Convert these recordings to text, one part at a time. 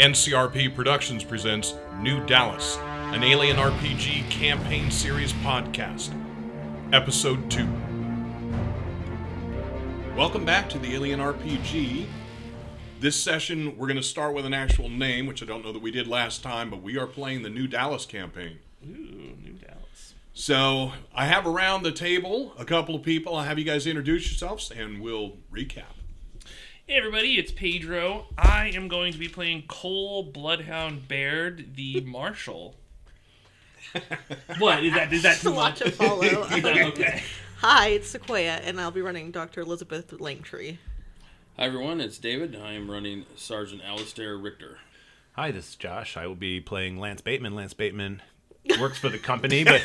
NCRP Productions presents New Dallas, an Alien RPG campaign series podcast. Episode 2. Welcome back to the Alien RPG. This session, we're going to start with an actual name, which I don't know that we did last time, but we are playing the New Dallas campaign. Ooh, New Dallas. So I have around the table a couple of people. I'll have you guys introduce yourselves and we'll recap. Hey everybody, it's Pedro. I am going to be playing Cole Bloodhound Baird, the Marshal. what is that? Is that too much? to follow. Is that okay? Hi, it's Sequoia, and I'll be running Dr. Elizabeth Langtree. Hi everyone, it's David. I am running Sergeant Alistair Richter. Hi, this is Josh. I will be playing Lance Bateman. Lance Bateman works for the company, but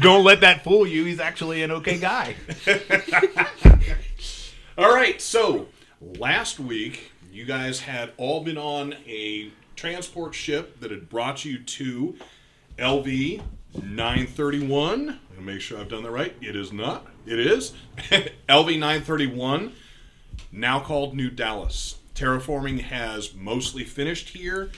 don't let that fool you. He's actually an okay guy. All right, so last week you guys had all been on a transport ship that had brought you to LV 931. I'm gonna make sure I've done that right. It is not. It is LV 931, now called New Dallas. Terraforming has mostly finished here.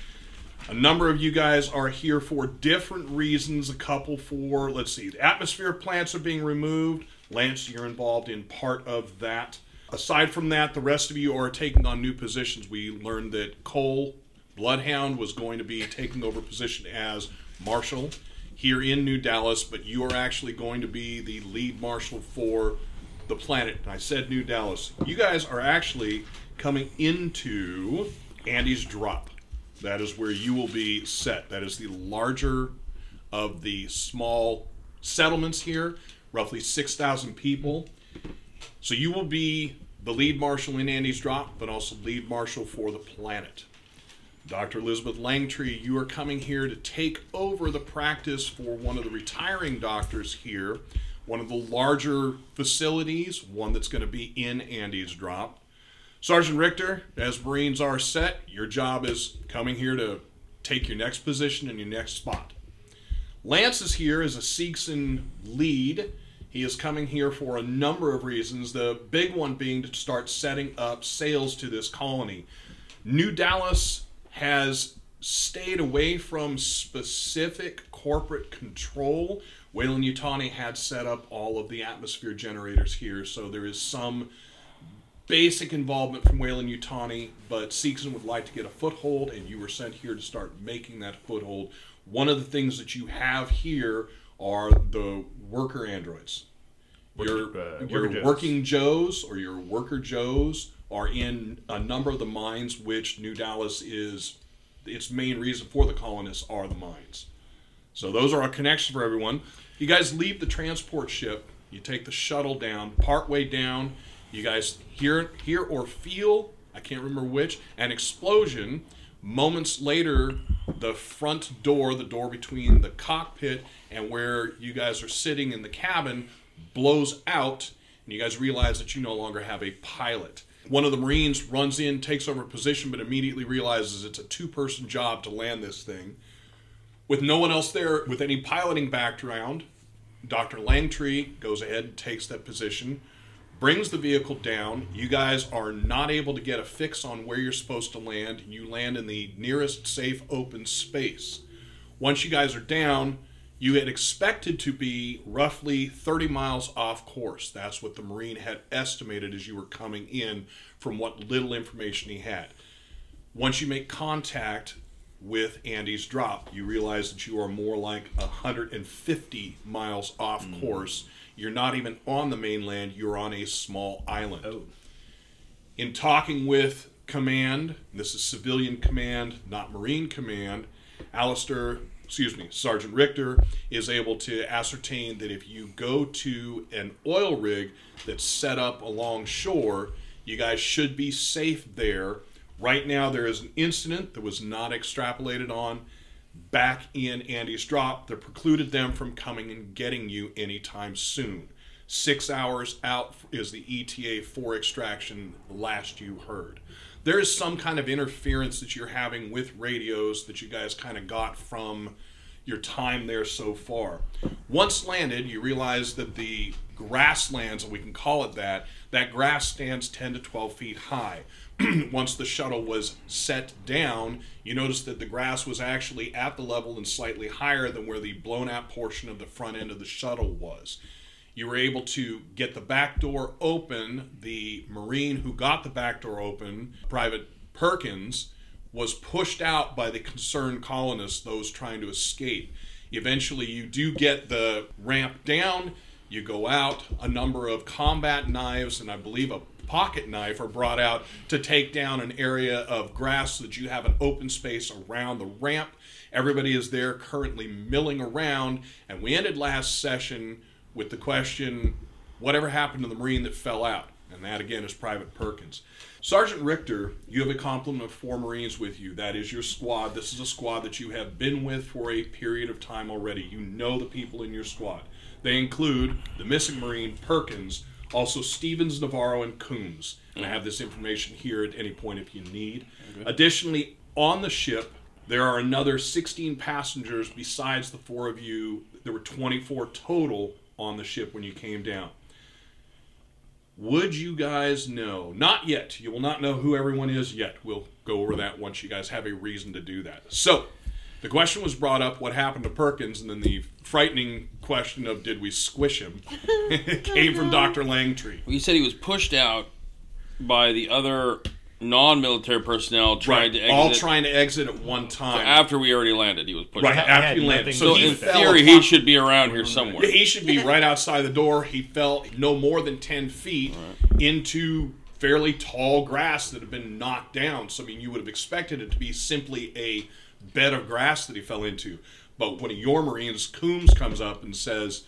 A number of you guys are here for different reasons. A couple for, let's see, the atmosphere plants are being removed. Lance, you're involved in part of that. Aside from that, the rest of you are taking on new positions. We learned that Cole Bloodhound was going to be taking over position as marshal here in New Dallas, but you are actually going to be the lead marshal for the planet. And I said New Dallas. You guys are actually coming into Andy's Drop. That is where you will be set. That is the larger of the small settlements here, roughly 6,000 people. So you will be the lead marshal in Andy's Drop, but also lead marshal for the planet. Dr. Elizabeth Langtree, you are coming here to take over the practice for one of the retiring doctors here, one of the larger facilities, one that's going to be in Andy's Drop. Sergeant Richter, as Marines are set, your job is coming here to take your next position and your next spot. Lance is here as a Seegson lead. He is coming here for a number of reasons, the big one being to start setting up sales to this colony. New Dallas has stayed away from specific corporate control. Weyland-Yutani had set up all of the atmosphere generators here, so there is some basic involvement from Weyland-Yutani, but Seegson would like to get a foothold, and you were sent here to start making that foothold. One of the things that you have here are the worker androids. Your, uh, your worker working Joes or your worker Joes are in a number of the mines, which New Dallas is its main reason for the colonists are the mines. So those are our connections for everyone. You guys leave the transport ship. You take the shuttle down. Partway down, you guys hear hear or feel I can't remember which an explosion. Moments later, the front door, the door between the cockpit and where you guys are sitting in the cabin, blows out, and you guys realize that you no longer have a pilot. One of the Marines runs in, takes over position, but immediately realizes it's a two person job to land this thing. With no one else there with any piloting background, Dr. Langtree goes ahead and takes that position, brings the vehicle down. You guys are not able to get a fix on where you're supposed to land. You land in the nearest safe open space. Once you guys are down, you had expected to be roughly 30 miles off course. That's what the Marine had estimated as you were coming in from what little information he had. Once you make contact with Andy's drop, you realize that you are more like 150 miles off mm-hmm. course. You're not even on the mainland, you're on a small island. Oh. In talking with command, this is civilian command, not Marine command, Alistair, excuse me, Sergeant Richter is able to ascertain that if you go to an oil rig that's set up along shore, you guys should be safe there. Right now, there is an incident that was not extrapolated on back in Andy's drop that precluded them from coming and getting you anytime soon. Six hours out is the ETA for extraction, last you heard. There is some kind of interference that you're having with radios that you guys kind of got from your time there so far. Once landed, you realize that the grasslands, and we can call it that, that grass stands 10 to 12 feet high. once the shuttle was set down, you notice that the grass was actually at the level and slightly higher than where the blown out portion of the front end of the shuttle was. You were able to get the back door open. The Marine who got the back door open, Private Perkins, was pushed out by the concerned colonists, those trying to escape. Eventually, you do get the ramp down. You go out. A number of combat knives and I believe a pocket knife are brought out to take down an area of grass so that you have an open space around the ramp. Everybody is there currently milling around, and we ended last session with the question whatever happened to the Marine that fell out? And that again is Private Perkins. Sergeant Richter, you have a complement of four Marines with you. That is your squad. This is a squad that you have been with for a period of time already. You know the people in your squad. They include the missing Marine, Perkins, also Stevens, Navarro, and Coombs. And I have this information here at any point if you need. Additionally, on the ship, there are another 16 passengers besides the four of you. There were 24 total on the ship when you came down. Would you guys know? Not yet. You will not know who everyone is yet. We'll go over that once you guys have a reason to do that. So, the question was brought up what happened to Perkins, and then the frightening question of did we squish him came from mm-hmm. Dr. Langtree. Well, you said he was pushed out by the other non-military personnel trying to exit. All trying to exit at one time. after we already landed, he was pushed right out. after had you landed. So he in with that. fell theory, he should be around here mm-hmm. somewhere. He should be right outside the door. He fell no more than 10 feet into fairly tall grass that had been knocked down. So, I mean, you would have expected it to be simply a bed of grass that he fell into. But one of your Marines, Coombs, comes up and says,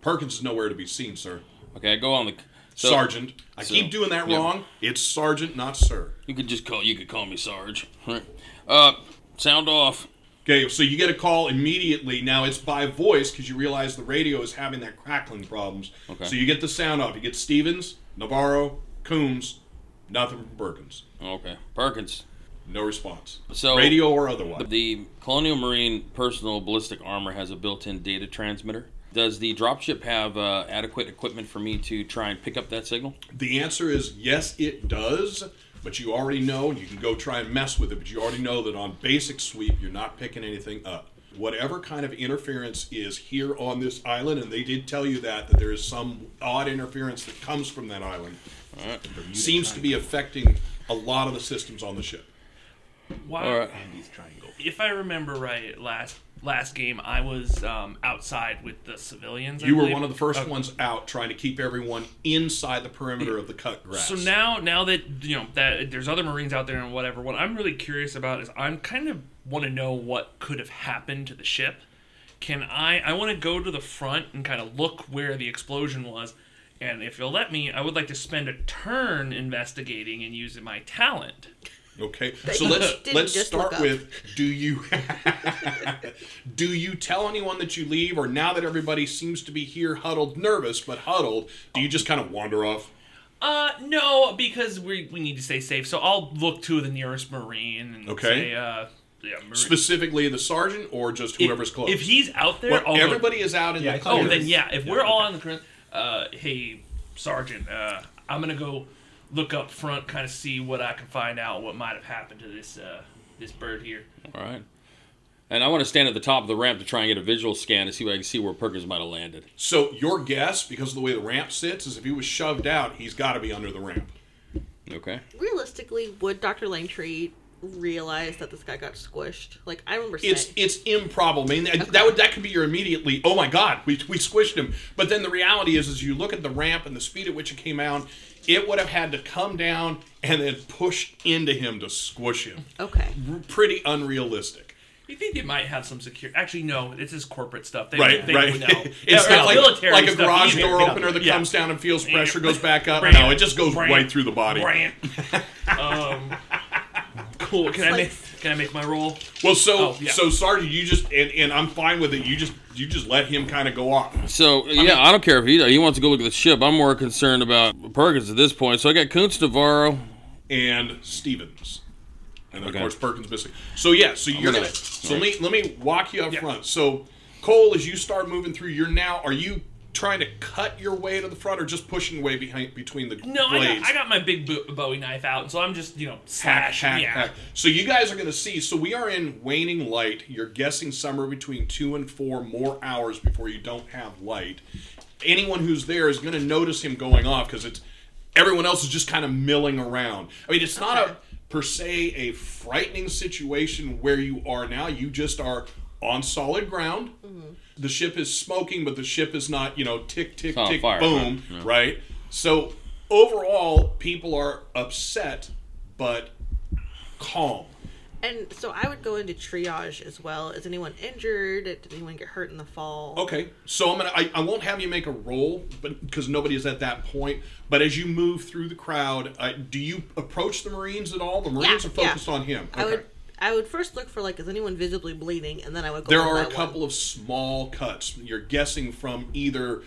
Perkins is nowhere to be seen, sir. Okay, I go on the so Sergeant. I so- keep doing that yeah. wrong. It's Sergeant, not Sir. You could just call. You could call me Sarge. Right. Uh, sound off. Okay, so you get a call immediately. Now it's by voice because you realize the radio is having that crackling problems. Okay. So you get the sound off. You get Stevens, Navarro, Coombs, nothing from Perkins. Okay, Perkins. No response. So- radio or otherwise. The Colonial Marine personal ballistic armor has a built-in data transmitter. Does the dropship have uh, adequate equipment for me to try and pick up that signal? The answer is yes, it does. But you already know, and you can go try and mess with it, but you already know that on basic sweep, you're not picking anything up. Whatever kind of interference is here on this island, and they did tell you that, that there is some odd interference that comes from that island, seems to be affecting a lot of the systems on the ship. Wow. All right. Andy's triangle. If I remember right, last last game I was um, outside with the civilians. I You were one of the first Okay. ones out trying to keep everyone inside the perimeter of the cut grass. So now, now that you know that there's other Marines out there and whatever, what I'm really curious about is I'm kind of want to know what could have happened to the ship. Can I? I want to go to the front and kind of look where the explosion was, and if you'll let me, I would like to spend a turn investigating and using my talent. Okay, That so let's let's start with do you do you tell anyone that you leave, or now that everybody seems to be here huddled, nervous but huddled, do you just kind of wander off? Uh, no, because we we need to stay safe. So I'll look to the nearest Marine and Okay. say, uh, yeah, Marine. Specifically, the sergeant or just If- whoever's close. If he's out there, Well, I'll go- everybody is out in Yeah, the thought Oh, then yeah. If we're all on the current, uh, hey, Sergeant, uh, I'm gonna go look up front, kind of see what I can find out, what might have happened to this uh, this bird here. All right. And I want to stand at the top of the ramp to try and get a visual scan to see what I can see where Perkins might have landed. So your guess, because of the way the ramp sits, is if he was shoved out, he's got to be under the ramp. Okay. Realistically, would Dr. Langtree realize that this guy got squished? Like I remember It's saying, it's it's improbable. I mean, that- that would that could be your immediately. Oh my God, we, we squished him. But then the reality is, as you look at the ramp and the speed at which it came out, it would have had to come down and then push into him to squish him. okay. Pretty unrealistic. You think they might have some security? Actually, no. It's is corporate stuff. They, Right, they right. would know. it's Yeah, not like, military like a stuff garage either. door Get opener that Yeah. comes down and feels pressure, goes back up. Brant, No, it just goes Brant, right through the body. Brant. um, cool. Can I like- make Can I make my roll? Well, so Oh, yeah. so Sergeant, you just and, and I'm fine with it. You just you just let him kind of go off. So yeah, I don't care if he he wants to go look at the ship. I'm more concerned about Perkins at this point. So I got Kuntz, Navarro. and Stevens. And of course Perkins missing. So yeah, so you're gonna- gonna so let me let me walk you up Yeah. front. So Cole, as you start moving through, you're now are you trying to cut your way to the front, or just pushing way behind between the No, I blades? got, I got my big Bowie knife out, so I'm just you know hack, slash. hack, yeah. hack. So you guys are going to see. So we are in waning light. You're guessing somewhere between two and four more hours before you don't have light. Anyone who's there is going to notice him going off because it's everyone else is just kind of milling around. I mean, it's not a per se a frightening situation where you are now. You just are on solid ground. Mm-hmm. The ship is smoking, but the ship is not, you know, tick, tick, on tick, fire, boom, right? Yeah. right? So overall, people are upset, but calm. And so I would go into triage as well. Is anyone injured? Did anyone get hurt in the fall? Okay, so I'm gonna. I, I won't have you make a roll, but because nobody is at that point. But as you move through the crowd, uh, do you approach the Marines at all? The Marines Yeah, are focused yeah. on him. I Okay. would I would first look for like is anyone visibly bleeding, and then I would go. There are a by one. couple of small cuts. You're guessing from either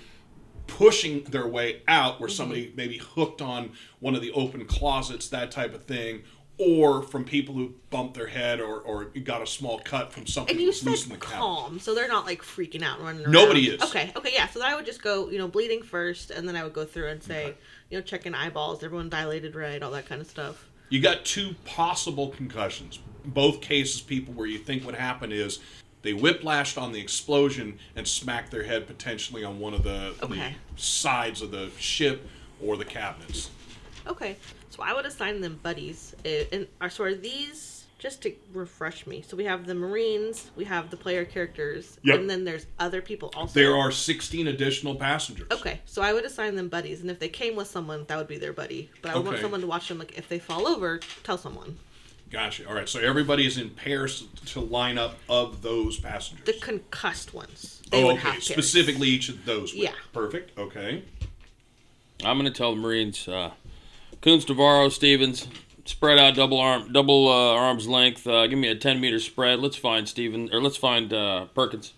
pushing their way out, Mm-hmm. where somebody maybe hooked on one of the open closets, that type of thing, or from people who bumped their head or, or got a small cut from something And you was loose in the calm, so they're not like freaking out and running around. Nobody is. Okay, okay, yeah. So then I would just go, you know, bleeding first, and then I would go through and say, you know, checking eyeballs, everyone dilated right, all that kind of stuff. You got two possible concussions. Both cases, people where you think what happened is they whiplashed on the explosion and smacked their head potentially on one of the, Okay. the sides of the ship or the cabinets. Okay, so I would assign them buddies. And are so are these just to refresh me? So we have the Marines, we have the player characters, Yep. and then there's other people also. There are 16 additional passengers. Okay, so I would assign them buddies, and if they came with someone, that would be their buddy. But I would want someone to watch them. Like if they fall over, tell someone. Gotcha. All right. So everybody is in pairs to line up of those passengers. The concussed ones. They oh, would okay. have. Specifically, each of those. would- Yeah. Perfect. Okay. I'm going to tell the Marines, uh, Coons, Navarro, Stevens, spread out double arm, double uh, arms length. Uh, give me a 10 meter spread. Let's find Steven, or let's find uh, Perkins.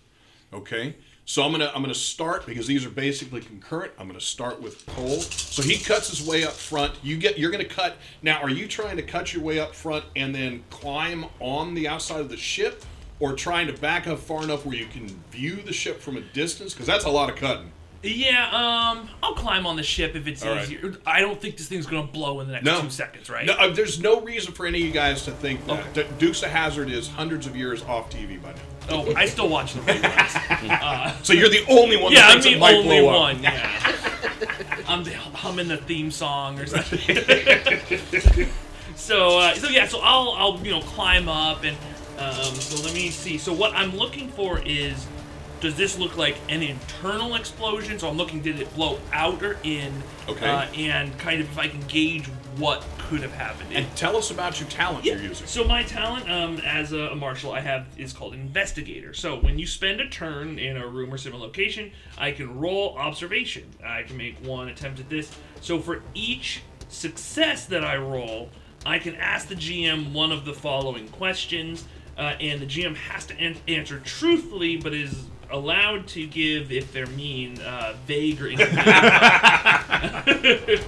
Okay. So I'm gonna I'm gonna start because these are basically concurrent. I'm gonna start with Cole. So he cuts his way up front. You get you're gonna cut now. Are you trying to cut your way up front and then climb on the outside of the ship, or trying to back up far enough where you can view the ship from a distance? Because that's a lot of cutting. Yeah, um, I'll climb on the ship if it's All right. easier. I don't think this thing's gonna blow in the next No. two seconds, right? No, uh, there's no reason for any of you guys to think that. Dukes of Hazzard is hundreds of years off TV by now. Oh, I still watch the reruns. So you're the only one. yeah, that I'm thinks it the might only blow up. one. Yeah, I'm the, humming the theme song or something. so, uh, so yeah, so I'll, I'll, you know, climb up and, um, so let me see. So what I'm looking for is, does this look like an internal explosion? So I'm looking, did it blow out or in? Okay. Uh, and kind of if I can gauge what could have happened. And tell us about your talent you're using. So my talent um, as a, a marshal, I have is called investigator. So when you spend a turn in a room or similar location, I can roll observation. I can make one attempt at this. So for each success that I roll, I can ask the GM one of the following questions, uh, and the GM has to an- answer truthfully, but is allowed to give, if they're mean, uh, vague or incomplete.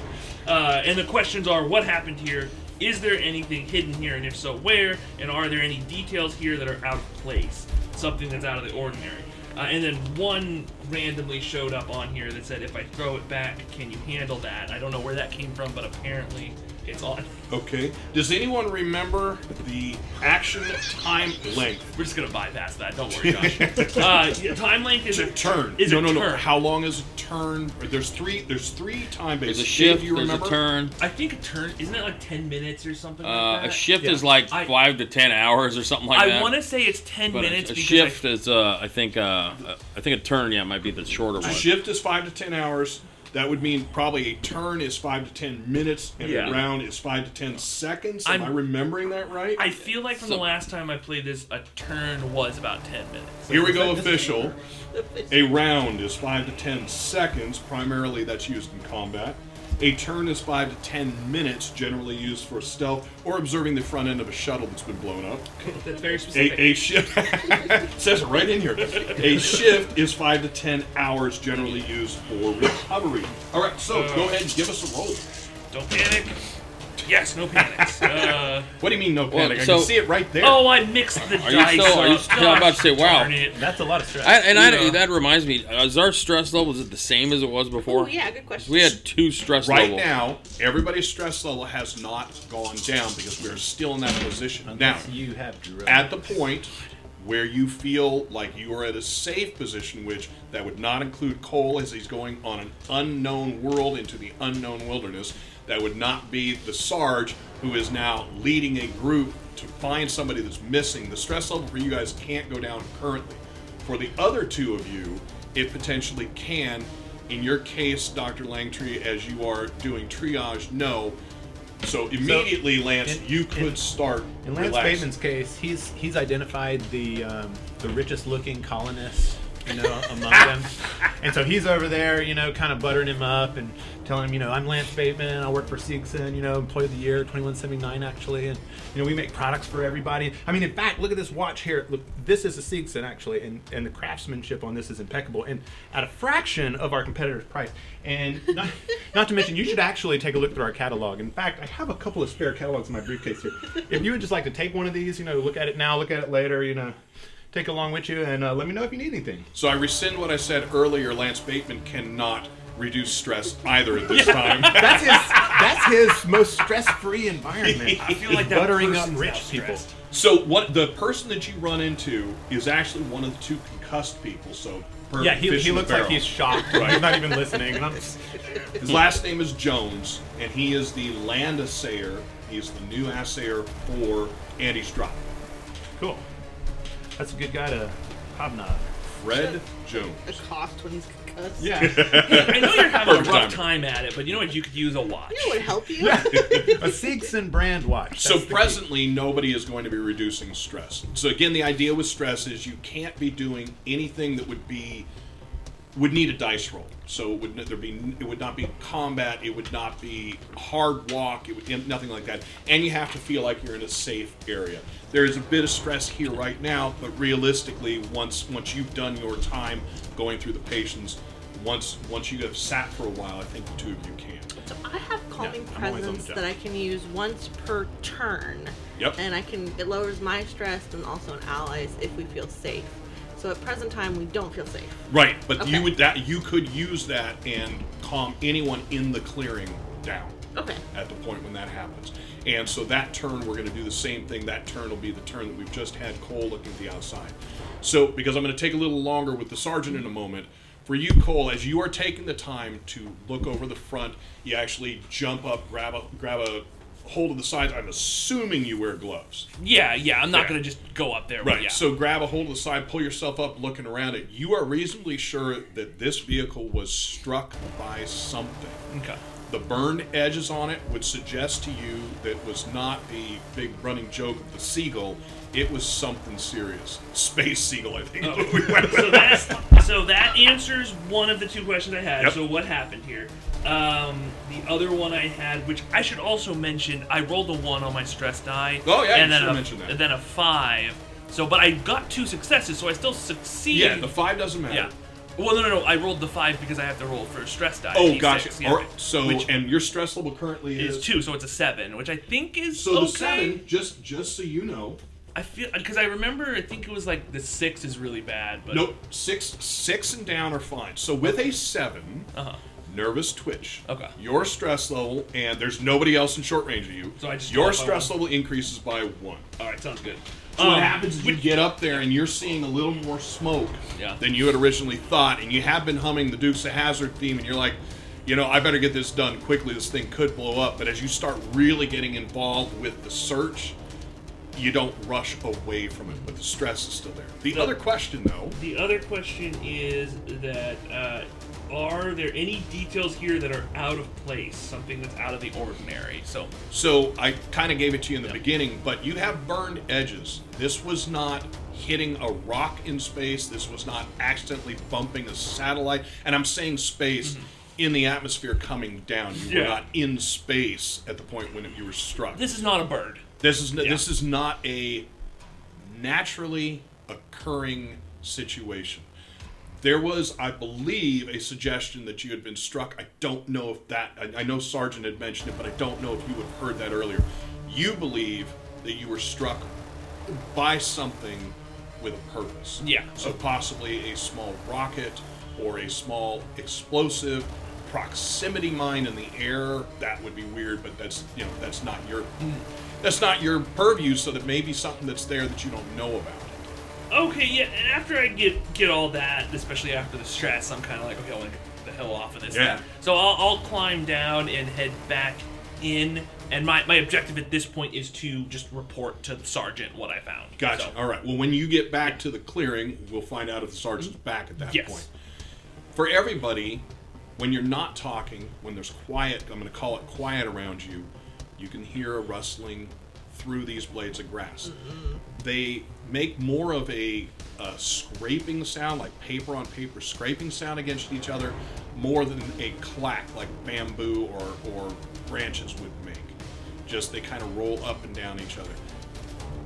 Uh, and the questions are what happened here? Is there anything hidden here? And if so, where? And are there any details here that are out of place? Something that's out of the ordinary. Uh, and then one randomly showed up on here that said, if I throw it back, can you handle that? I don't know where that came from, but apparently it's on. Okay. Does anyone remember the action time length? We're just going to bypass that. Don't worry, Josh. uh, yeah, time length is a turn. Is no, a no, no. turn. How long is a turn? There's three. There's three time There's bases. a shift, Do you there's remember? a turn. I think a turn, isn't it like 10 minutes or something Uh, like a shift Yeah. is like I- five to ten hours or something like that. I want to say it's 10 but minutes a, because shift I, is, uh, I think, uh, uh, I think a turn, yeah, might be the shorter one. A shift is five to ten hours. That would mean probably a turn is five to ten minutes, and Yeah. a round is five to ten seconds. Am I'm- i remembering that right? I feel like from So- the last time I played this, a turn was about 10 minutes. Here we go, official. A round is five to ten seconds. Primarily, that's used in combat. A turn is five to ten minutes, generally used for stealth or observing the front end of a shuttle that's been blown up. That's very specific. A, a shift says it right in here. A shift is five to ten hours, generally used for recovery. All right, so uh, go ahead and give us a roll. Don't panic. Yes, no panics. Uh, What do you mean no Well, panic? I so- can see it right there. oh, I mixed the Are you dice. still- are you up. still- I'm about to say, wow. darn it. That's a lot of stress. I, and I, Yeah. that reminds me, is our stress level is it the same as it was before? Oh yeah, good question. We had two stress levels. right levels. now, everybody's stress level has not gone down because we're still in that position. Now, Unless you have Drew. at the point where you feel like you are at a safe position, which that would not include Cole as he's going on an unknown world into the unknown wilderness. That would not be the Sarge who is now leading a group to find somebody that's missing. The stress level for you guys can't go down currently. For the other two of you, it potentially can. In your case, Dr. Langtree, as you are doing triage, no. So immediately, Lance, in- you in- could start In Lance relaxing. Bateman's case, he's he's identified the um, the richest looking colonists, you know, among them, and so he's over there, you know, kind of buttering him up and telling him, you know, I'm Lance Bateman, I work for Seegson, you know, Employee of the Year, 2179 actually, and you know, we make products for everybody. I mean, in fact, look at this watch here. Look, this is a Seegson actually, and and the craftsmanship on this is impeccable, and at a fraction of our competitor's price. And not, not to mention, you should actually take a look through our catalog. In fact, I have a couple of spare catalogs in my briefcase here. If you would just like to take one of these, you know, look at it now, look at it later, you know, take along with you, and uh, let me know if you need anything. So I rescind what I said earlier. Lance Bateman cannot reduce stress either at this time. That's his. that's his most stress-free environment. I feel like that buttering up person's rich not people. stressed. So what the person that you run into is actually one of the two concussed people. So perfect Yeah, he, fish he in the looks like barrel. he's shocked. Right. He's not even listening. And I'm just, His last name is Jones, and he is the land assayer. He's the new assayer for Andy's Drop. cool. That's a good guy to hobnob. Fred Jones. a cost when he's concussed. Yeah. I know you're having a rough timing. time at it, but you know what? You could use a watch. You know what would help you? a Seegson brand watch. So That's the key. presently, nobody is going to be reducing stress. So again, the idea with stress is you can't be doing anything that would be would need a dice roll. So it would there be it would not be combat. It would not be hard walk. It would nothing like that. And you have to feel like you're in a safe area. There is a bit of stress here right now, but realistically, once once you've done your time going through the patients, once once you have sat for a while, I think the two of you can. So I have calming I'm always on the presence that I can use once per turn. Yep. And I can it lowers my stress and also an allies if we feel safe. So at present time we don't feel safe. Right, but Okay. you would that you could use that and calm anyone in the clearing down Okay. at the point when that happens. And so that turn we're going to do the same thing. That turn will be the turn that we've just had Cole looking at the outside. So because I'm going to take a little longer with the sergeant in a moment. For you, Cole, as you are taking the time to look over the front, you actually jump up, grab a grab a hold of the sides. I'm assuming you wear gloves. Yeah, yeah. I'm not Yeah. gonna just go up there. Right. Yeah. So grab a hold of the side, pull yourself up, looking around it. You are reasonably sure that this vehicle was struck by something. okay. The burned edges on it would suggest to you that was not a big running joke of the seagull. It was something serious. Space seagull, I think. is what we oh. went with. so that so that answers one of the two questions I had. Yep. So what happened here? Um, the other one I had, which I should also mention, I rolled a one on my stress die. Oh, yeah, you and then should a, mention that. And then a five. So, but I got two successes, so I still succeed. yeah, the five doesn't matter. Yeah. Well, no, no, no. I rolled the five because I have to roll for a stress die. Oh, D6, gotcha. yeah. All right. So, which and your stress level currently is, is two, so it's a seven, which I think is So the seven, just just so you know, I feel because I remember I think it was like the six is really bad, but nope, six six and down are fine. So with a seven, Uh-huh. Nervous twitch. Okay. Your stress level, and there's nobody else in short range of you. So I just your go up by stress level increases by one. All right, sounds good. So what Um, happens is you get up there and you're seeing a little more smoke Yeah. than you had originally thought, and you have been humming the Dukes of Hazzard theme, and you're like, you know, I better get this done quickly. This thing could blow up. But as you start really getting involved with the search, you don't rush away from it, but the stress is still there. The The- other question, though, The other question is that uh, are there any details here that are out of place, something that's out of the ordinary? So So I kind of gave it to you in the beginning, but you have burned edges. This was not hitting a rock in space. This was not accidentally bumping a satellite. And I'm saying space in the atmosphere coming down. You were Mm-hmm. Yeah. not in space at the point when you were struck. this is not a bird. This is n this is not a naturally occurring situation. There was, I believe, a suggestion that you had been struck. I don't know if that. I, I know Sergeant had mentioned it, but I don't know if you would have heard that earlier. You believe that you were struck by something with a purpose. Yeah. So possibly a small rocket or a small explosive proximity mine in the air. That would be weird, but that's you know that's not your that's not your purview. So that may be something that's there that you don't know about. Okay, yeah, and after I get get all that, especially after the stress, I'm kind of like, okay, I want to get the hell off of this. Yeah. thing. So I'll, I'll climb down and head back in, and my, my objective at this point is to just report to the sergeant what I found. Gotcha. So- All right. Well, when you get back to the clearing, we'll find out if the sergeant's mm-hmm. back at that Yes. point. For everybody, when you're not talking, when there's quiet, I'm going to call it quiet around you, you can hear a rustling through these blades of grass. Mm-hmm. They make more of a, a scraping sound, like paper on paper scraping sound against each other, more than a clack like bamboo or, or branches would make. Just they kind of roll up and down each other.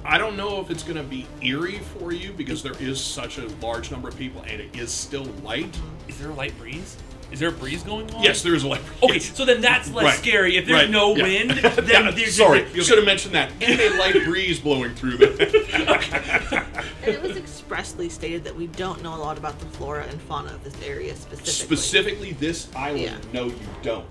I don't know if it's going to be eerie for you because there is such a large number of people and it is still light. Is there a light breeze? Is there a breeze going on? Yes, there is a light. Breeze. Okay, so then that's less Right. scary. If there's Right. no Yeah. wind, Yeah, there's sorry, okay. should have mentioned that. And a light breeze blowing through the. And it was expressly stated that we don't know a lot about the flora and fauna of this area specifically. Specifically, this island, Yeah. no, you don't.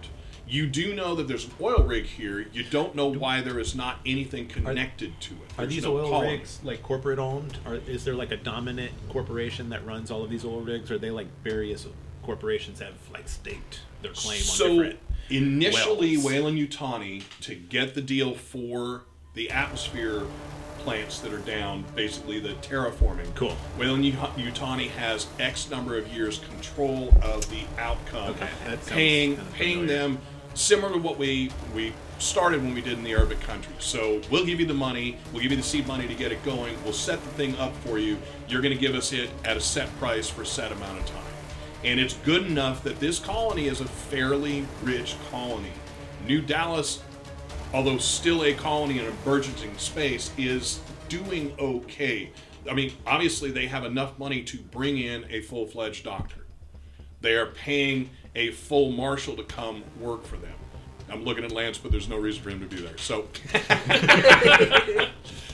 You do know that there's an oil rig here. You don't know why there is not anything connected to it. Are There's these no oil colony. rigs like corporate owned? Or is there like a dominant corporation that runs all of these oil rigs? Or are they like various corporations have like staked their claim on So different? initially. Whalen Utani to get the deal for the atmosphere plants that are down, basically the terraforming. Cool. Weyland-Yutani has X number of years control of the outcome, Okay, that paying kinda paying familiar. them similar to what we we started when we did in the Arabic countries. So we'll give you the money, we'll give you the seed money to get it going. We'll set the thing up for you. You're going to give us it at a set price for a set amount of time. And it's good enough that this colony is a fairly rich colony. New Dallas, although still a colony in a burgeoning space, is doing okay. I mean, obviously, they have enough money to bring in a full fledged doctor. They are paying a full marshal to come work for them. I'm looking at Lance, but there's no reason for him to be there. So,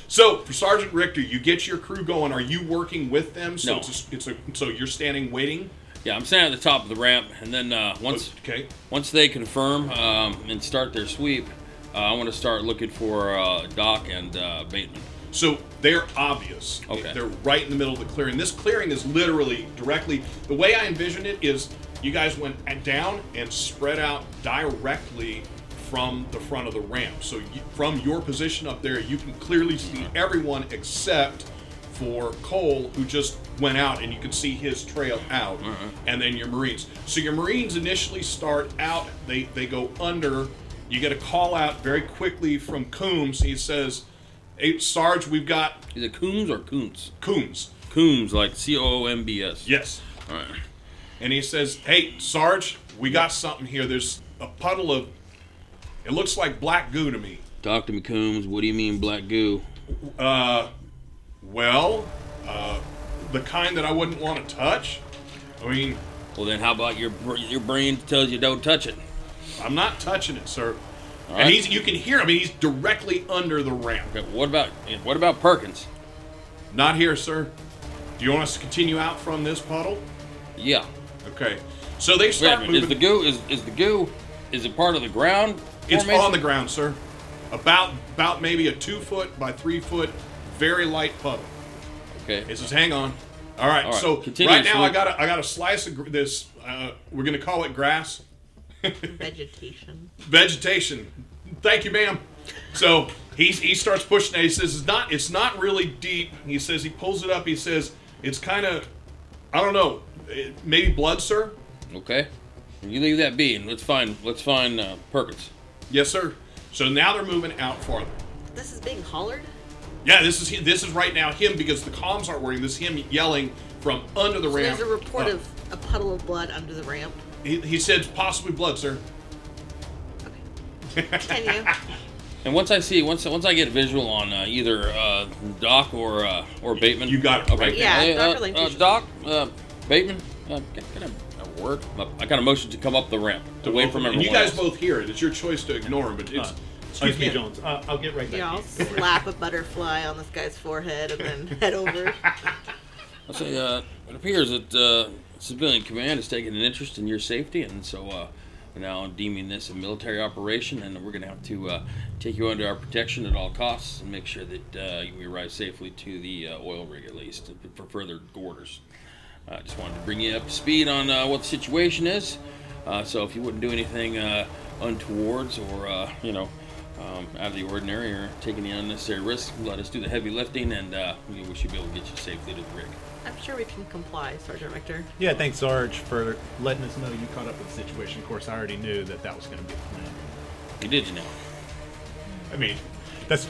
so for Sergeant Richter, you get your crew going. Are you working with them? So No. it's a, it's a so you're standing waiting. Yeah, I'm standing at the top of the ramp, and then uh, once Okay. once they confirm um, and start their sweep, uh, I want to start looking for uh, Doc and uh, Bateman. So they're obvious. Okay. They're right in the middle of the clearing. This clearing is literally directly. The way I envision it is you guys went down and spread out directly from the front of the ramp. So you, from your position up there, you can clearly see everyone except for Cole, who just went out, and you can see his trail out, and then your Marines. So your Marines initially start out. They they go under. You get a call out very quickly from Coombs. He says, "Hey, Sarge, we've got Is it Coombs or Coombs? Coombs." Coombs, like C O O M B S. Yes. All right. And he says, "Hey, Sarge, we got something here. There's a puddle of. It looks like black goo to me. Talk to me, Coombs. What do you mean black goo? Uh, well, uh, the kind that I wouldn't want to touch. I mean, Well, then how about your your brain tells you don't touch it? I'm not touching it, sir. All And right. he's you can hear him. He's directly under the ramp. Okay, what about what about Perkins? Not here, sir. Do you want us to continue out from this puddle? Yeah. Okay. So they start minute. Is the goo is is the goo is it part of the ground? It's on the ground, sir. About about maybe a two foot by three foot, very light puddle. Okay. It says, "Hang on." All right. All right, So continue, right now, I got a, I got a slice of gr- this. Uh, we're gonna call it grass, Vegetation. vegetation. Thank you, ma'am. So he he starts pushing it. He says, "It's not it's not really deep." He says he pulls it up. He says, "It's kind of, I don't know, it, maybe blood, sir." Okay. You leave that be, and let's find let's find uh, Perkins. Yes, sir. So now they're moving out farther. This is being hollered. Yeah, this is this is right now him because the comms aren't working. This is him yelling from under the So ramp. there's a report up. of a puddle of blood under the ramp. He, he said possibly blood, sir. Continue. And once I see once once I get visual on uh, either uh, Doc or uh, or Bateman, You got it right Okay. Yeah, Hey, Doc uh, uh. Doc, uh, Bateman. Uh, can I uh, work? I got a motion to come up the ramp, to away from and everyone you guys else. both hear it. It's your choice to ignore him, but it's. Excuse Excuse me, me, Jones. Uh, I'll get right back. Yeah, I'll to you. slap a butterfly on this guy's forehead and then head over. I'll say, uh, it appears that uh, civilian command has taken an interest in your safety, and so uh, we're now deeming this a military operation, and we're going to have to uh, take you under our protection at all costs and make sure that uh, you arrive safely to the uh, oil rig at least for further orders. I just wanted to bring you up to speed on uh, what the situation is. Uh, so if you wouldn't do anything uh, untowards or uh, you know um, out of the ordinary or take any unnecessary risks, let us do the heavy lifting, and uh, we we should be able to get you safely to the rig. I'm sure we can comply, Sergeant Richter. Yeah, thanks, Sarge, for letting us know you caught up with the situation. Of course, I already knew that that was going to be the plan. You did, you know. I mean, that's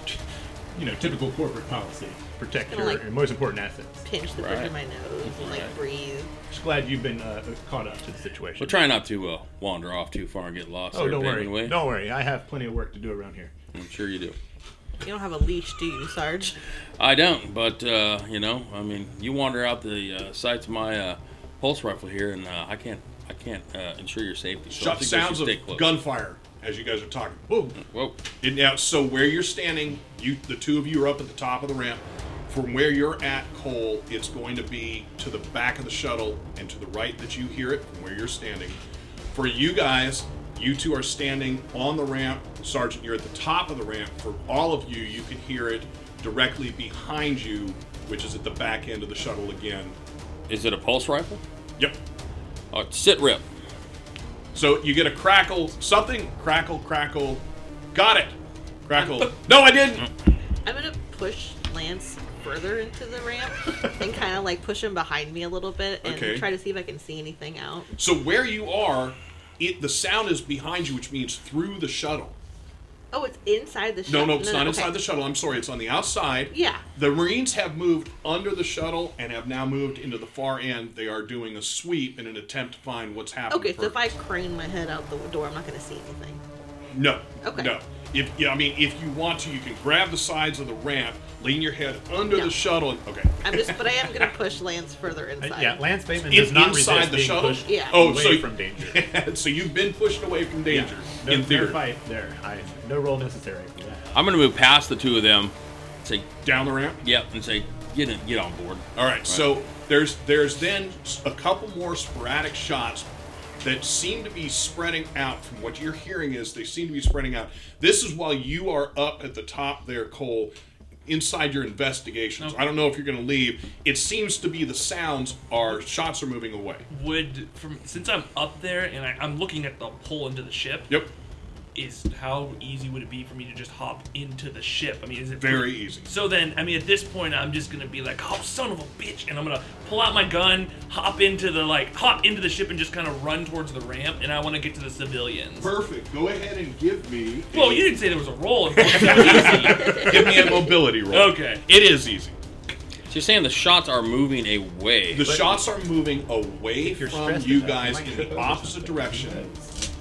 you know typical corporate policy: protect Kinda your like- most important assets. Pinch the bridge Right. of my nose and like Right. breathe. Just glad you've been uh, caught up to the situation. But try not to uh, wander off too far and get lost. oh, there, don't worry. Way. Don't worry. I have plenty of work to do around here. I'm sure you do. You don't have a leash, do you, Sarge? I don't, but uh, you know, I mean, you wander out the uh, sights of my uh, pulse rifle here, and uh, I can't, I can't uh, ensure your safety. So I Shot think we sounds should of close. gunfire as you guys are talking. Whoa. Whoa. And now, so where you're standing, you the two of you are up at the top of the ramp. From where you're at, Cole, it's going to be to the back of the shuttle and to the right that you hear it from where you're standing. For you guys, you two are standing on the ramp. Sergeant, you're at the top of the ramp. For all of you, you can hear it directly behind you, which is at the back end of the shuttle again. Is it a pulse rifle? Yep. Oh, sit rip. So you get a crackle, something, crackle, crackle. Got it. Crackle. No, I didn't. I'm gonna push Lance further into the ramp and kind of like push him behind me a little bit and Okay. try to see if I can see anything out. So where you are, it the sound is behind you, which means through the shuttle. Oh, it's inside the No, shuttle. no, no, it's not okay. inside the shuttle. I'm sorry, it's on the outside. Yeah. The Marines have moved under the shuttle and have now moved into the far end. They are doing a sweep in an attempt to find what's happening. Okay, so if I crane my head out the door, I'm not gonna see anything. no, Okay. no. If yeah, I mean, if you want to, you can grab the sides of the ramp, lean your head under No. the shuttle. And, okay. I'm just, but I am gonna push Lance further inside. yeah, Lance Bateman In- does not inside resist the being shuttle? pushed Yeah. Oh, away so from danger. so you've been pushed away from danger No, in no theory. fight there. I, no role necessary for that. I'm gonna move past the two of them. Say, Down the ramp. yep, and say, get in, get on board. All right, so there's there's then s- a couple more sporadic shots that seem to be spreading out. From what you're hearing is they seem to be spreading out. This is while you are up at the top there, Cole, inside your investigations. I don't know if you're going to leave. It seems to be the sounds are shots are moving away. Would from since I'm up there and I, I'm looking at the hole into the ship. Yep, Is how easy would it be for me to just hop into the ship? I mean, is it very easy. So then, I mean, at this point, I'm just gonna be like, "Oh, son of a bitch!" and I'm gonna pull out my gun, hop into the like, hop into the ship, and just kind of run towards the ramp. And I want to get to the civilians. Perfect. Go ahead and give me. a- Well, you didn't say there was a roll. so it was easy. give me a mobility roll. Okay. It is easy. So you're saying the shots are moving away. The shots are moving away from you guys in the opposite something. direction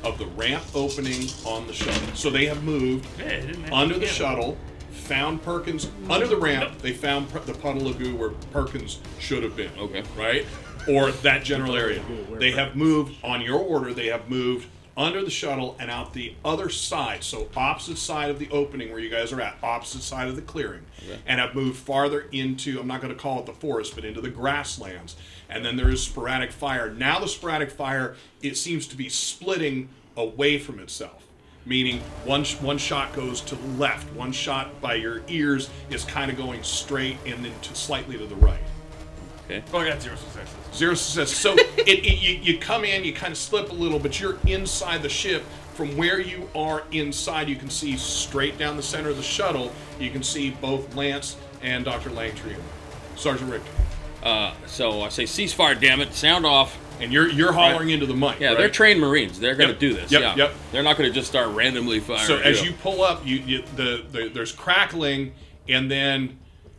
of the ramp opening on the shuttle. So they have moved Yeah, it didn't matter. under the Yeah. shuttle, found Perkins under the ramp. They found per- the puddle of goo where Perkins should have been. Okay. right, or that general area. goo, They have Perkins- moved on your order. They have moved under the shuttle and out the other side, so opposite side of the opening where you guys are at, opposite side of the clearing, and have moved farther into. I'm not going to call it the forest, but into the grasslands. And then there is sporadic fire. Now the sporadic fire it seems to be splitting away from itself. Meaning one one shot goes to the left, one shot by your ears is kind of going straight, and then to slightly to the right. okay. Oh, I got zero successes. Zero success. So it, it you, you come in, you kind of slip a little, but you're inside the ship. From where you are inside, you can see straight down the center of the shuttle. You can see both Lance and Dr. Langtree, Sergeant Richter, Uh, so I say, ceasefire, damn it, sound off. and you're you're hollering into the mic. Yeah, right? they're trained Marines. They're going to Yep, do this. yep, yeah. yep. They're not going to just start randomly firing. So as you pull up, you, you the, the there's crackling, and then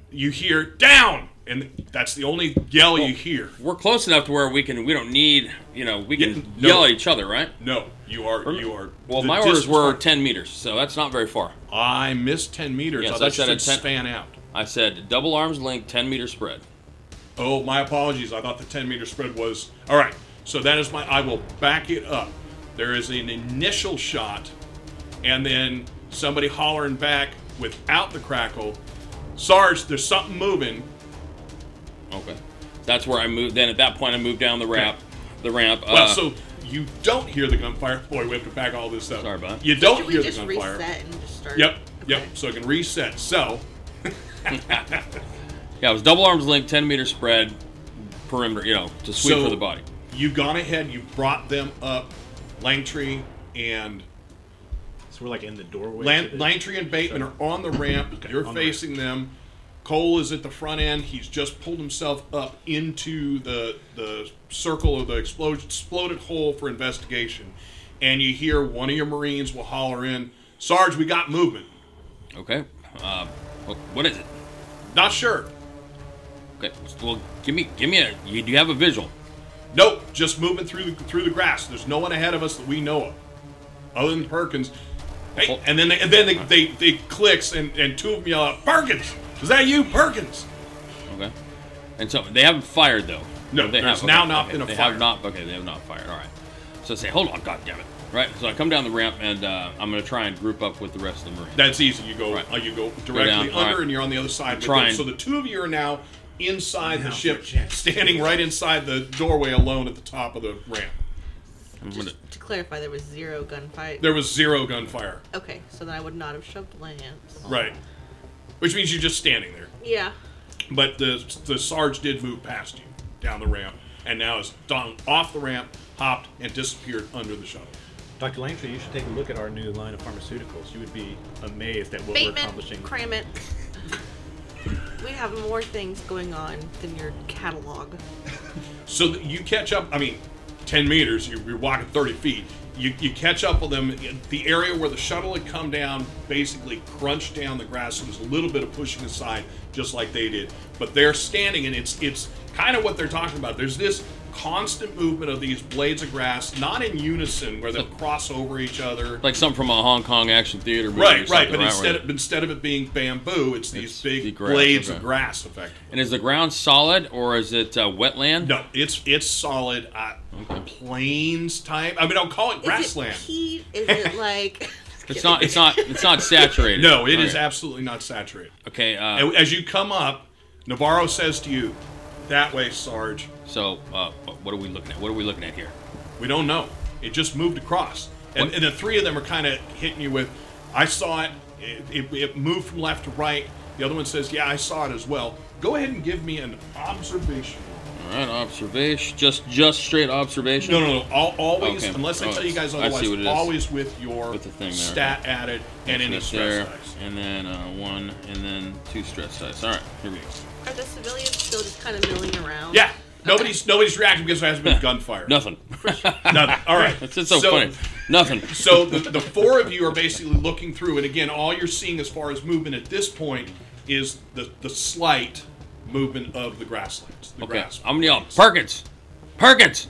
you hear down, and that's the only yell you hear. we're close enough to where we can. We don't need. You know, we can Yeah, no. yell at each other, right? No, you are you are. Well, the my orders distance were far- 10 meters, so that's not very far. I missed ten meters. Yes, I I thought you said said 10 span out. I said double arms length, 10 meter spread. Oh, my apologies. I thought the 10 meter spread was. All right. So that is my. I will back it up. There is an initial shot, and then somebody hollering back without the crackle. Sarge, there's something moving. Okay. That's where I moved. Then at that point, I moved down the ramp. The ramp. Well, uh, so you don't hear the gunfire. Boy, we have to back all this up. Sorry about that. You don't Should we hear the just gunfire. reset and just start? Yep. Yep. So I can reset. So yeah, it was double arms length, 10 meter spread, perimeter. You know, to sweep So- for the body. you've gone ahead. You brought them up, Langtree and So we're like in the doorway. Lan- to the- Langtree and Bateman are on the ramp. Okay, You're on the facing them. Cole is at the front end. He's just pulled himself up into the the circle of the exploded, exploded hole for investigation. And you hear one of your Marines will holler in, Sarge, we got movement. Okay. Uh, wh- what is it? Not sure. Okay. Well, give me, give me a. You, do you have a visual? Nope, just moving through the, through the grass. There's no one ahead of us that we know of, other than Perkins. Hey, and then they, and then they, they, they clicks and, and two of them yell out, Perkins, is that you, Perkins? Okay. And so they haven't fired though. No, they have. now not okay. been a they fire. have not. Okay, they have not fired. All right. So I say, hold on, God damn it. Right. So I come down the ramp and uh, I'm gonna try and group up with the rest of the Marines. That's easy. You go Right. uh, you go directly down, under, right. and you're on the other side. with Try them. and- So the two of you are now inside the ship, for a check. standing right inside the doorway alone at the top of the ramp. I'm gonna, Just to clarify, there was zero gunfire. There was zero gunfire. Okay, so then I would not have shoved Lance. Right. Which means you're just standing there. Yeah. But the the Sarge did move past you down the ramp, and now is done off the ramp, hopped, and disappeared under the shuttle. Dr. Langtree, you should take a look at our new line of pharmaceuticals. You would be amazed at what we're Bateman, accomplishing. cram it. We have more things going on than your catalog. So you catch up. I mean, ten meters. You're, walking thirty feet. You, you catch up with them. The area where the shuttle had come down basically crunched down the grass. So there's a little bit of pushing aside, just like they did. But they're standing, and it's it's kind of what they're talking about. There's this constant movement of these blades of grass, not in unison, where they'll cross over each other. like something from a Hong Kong action theater movie. Right, right. But where- instead of, instead of it being bamboo, it's these It's the big grass, blades okay. of grass, effectively. and is the ground solid or is it uh, wetland? No, it's it's solid uh, plains type. I mean, I'll call it grassland. Is it peat? Is it like? It's not. It's not. It's not saturated. No, it is Okay. absolutely not saturated. Okay. Uh, as you come up, Navarro says to you, "That way, Sarge." So, uh, what are we looking at? What are we looking at here? We don't know. It just moved across, and, and the three of them are kind of hitting you with, "I saw it. It, it. it moved from left to right." The other one says, "Yeah, I saw it as well." Go ahead and give me an observation. All right, observation. Just, just straight observation. No, no, no. Al always, Okay. unless I Oh, tell you guys I see otherwise, what it is. always with your With the thing there, stat added and any stress there, dice. and then uh, one, and then two stress dice. All right, here we go. Are the civilians still just kind of milling around? Yeah. Nobody's nobody's reacting because there hasn't been gunfire. Nothing. Nothing. All right. That's just so, funny. Nothing. So the, the four of you are basically looking through, and again, all you're seeing as far as movement at this point is the the slight movement of the grasslands. The Okay, grass. I'm gonna yell, Perkins, Perkins.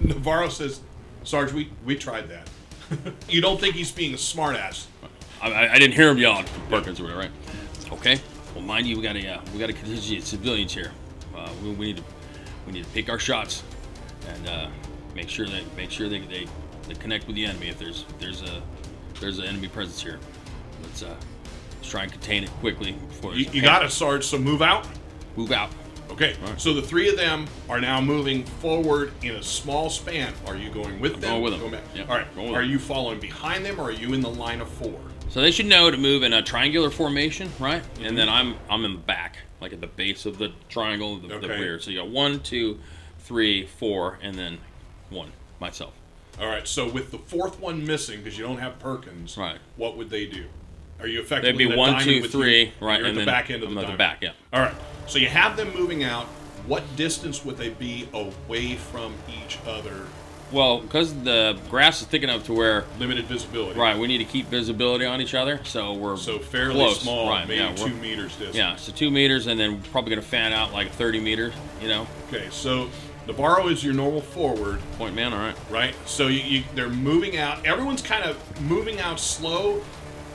Navarro says, "Sarge, we we tried that. you don't think he's being a smartass? I, I, I didn't hear him yelling Perkins or whatever, right? Okay. Well, mind you, we got a uh, we got a contingent of civilians here. Uh, we, we need to we need to pick our shots and uh, make sure they make sure they, they, they connect with the enemy if there's if there's a there's an enemy presence here. Let's uh, let's try and contain it quickly before You, you got it, Sarge. So move out." move out. Okay, Right. so the three of them are now moving forward in a small span. Are you going with them? going with them. Going back? Yep, All right. going with Are you following behind them, or are you in the line of four? So they should know to move in a triangular formation, right? Mm-hmm. And then I'm I'm in the back, like at the base of the triangle, the, the rear. So you got one, two, three, four, and then one myself. All right. So with the fourth one missing because you don't have Perkins, Right. What would they do? Are you effectively They'd be one, two, three, you? right, You're at the back end of the the back, yeah. All right. So you have them moving out. What distance would they be away from each other? Well, because the grass is thick enough to where, Limited visibility. right, we need to keep visibility on each other. So we're So fairly close, small, right? maybe yeah, two meters distance. Yeah, so two meters, and then probably gonna fan out like 30 meters. You know, Okay. So Navarro is your normal forward. point man. All right. right? So you, you, they're moving out. Everyone's kind of moving out slow.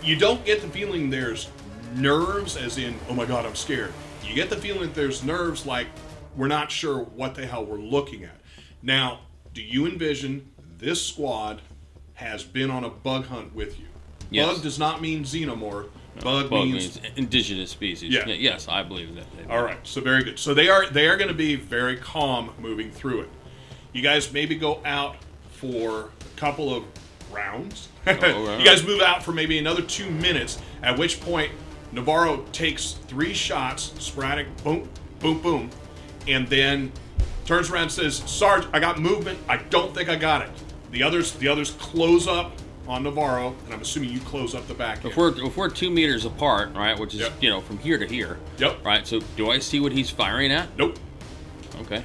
You don't get the feeling there's nerves, as in, oh my god, I'm scared. You get the feeling that there's nerves like we're not sure what the hell we're looking at. Now, do you envision this squad has been on a bug hunt with you? Yes. Bug does not mean xenomorph. Bug, Bug means, means indigenous species. Yeah. Yes, I believe that. all right. So very good. So they are they are going to be very calm moving through it. You guys maybe go out for a couple of rounds. Oh, right. you guys move out for maybe another two minutes. At which point Navarro takes three shots, sporadic, boom, boom, boom, and then turns around and says, "Sarge, I got movement. I don't think I got it." The others the others close up on Navarro, and I'm assuming you close up the back end. If we're if we're two meters apart, right, which is Yep. you know from here to here. Yep. Right. So do I see what he's firing at? nope. Okay.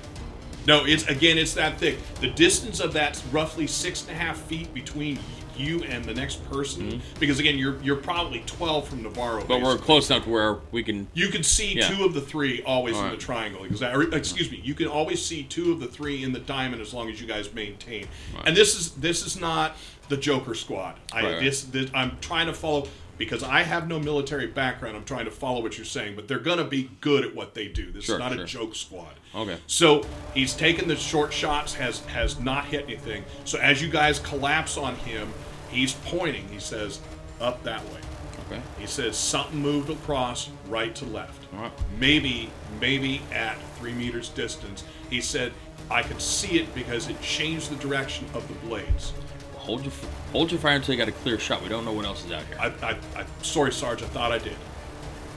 No, it's again, it's that thick. The distance of that's roughly six and a half feet between you and the next person, because again, you're you're probably twelve from Navarro. Mm-hmm. But we're close enough to where we can. You can see Yeah. two of the three always All in right. the triangle. Exactly. Excuse me. You can always see two of the three in the diamond as long as you guys maintain. And this is this is not the Joker squad. I Right, right. this, this I'm trying to follow because I have no military background. I'm trying to follow what you're saying, but they're gonna be good at what they do. This Sure, is not sure. a joke squad. Okay. So he's taken the short shots, has has not hit anything. So as you guys collapse on him, he's pointing. He says, "Up that way." Okay. He says something moved across right to left. All right. Maybe, maybe at three meters distance. He said, I could see it because it changed the direction of the blades. Hold your hold your fire until you got a clear shot. We don't know what else is out here. I, I, I sorry, Sarge, I thought I did.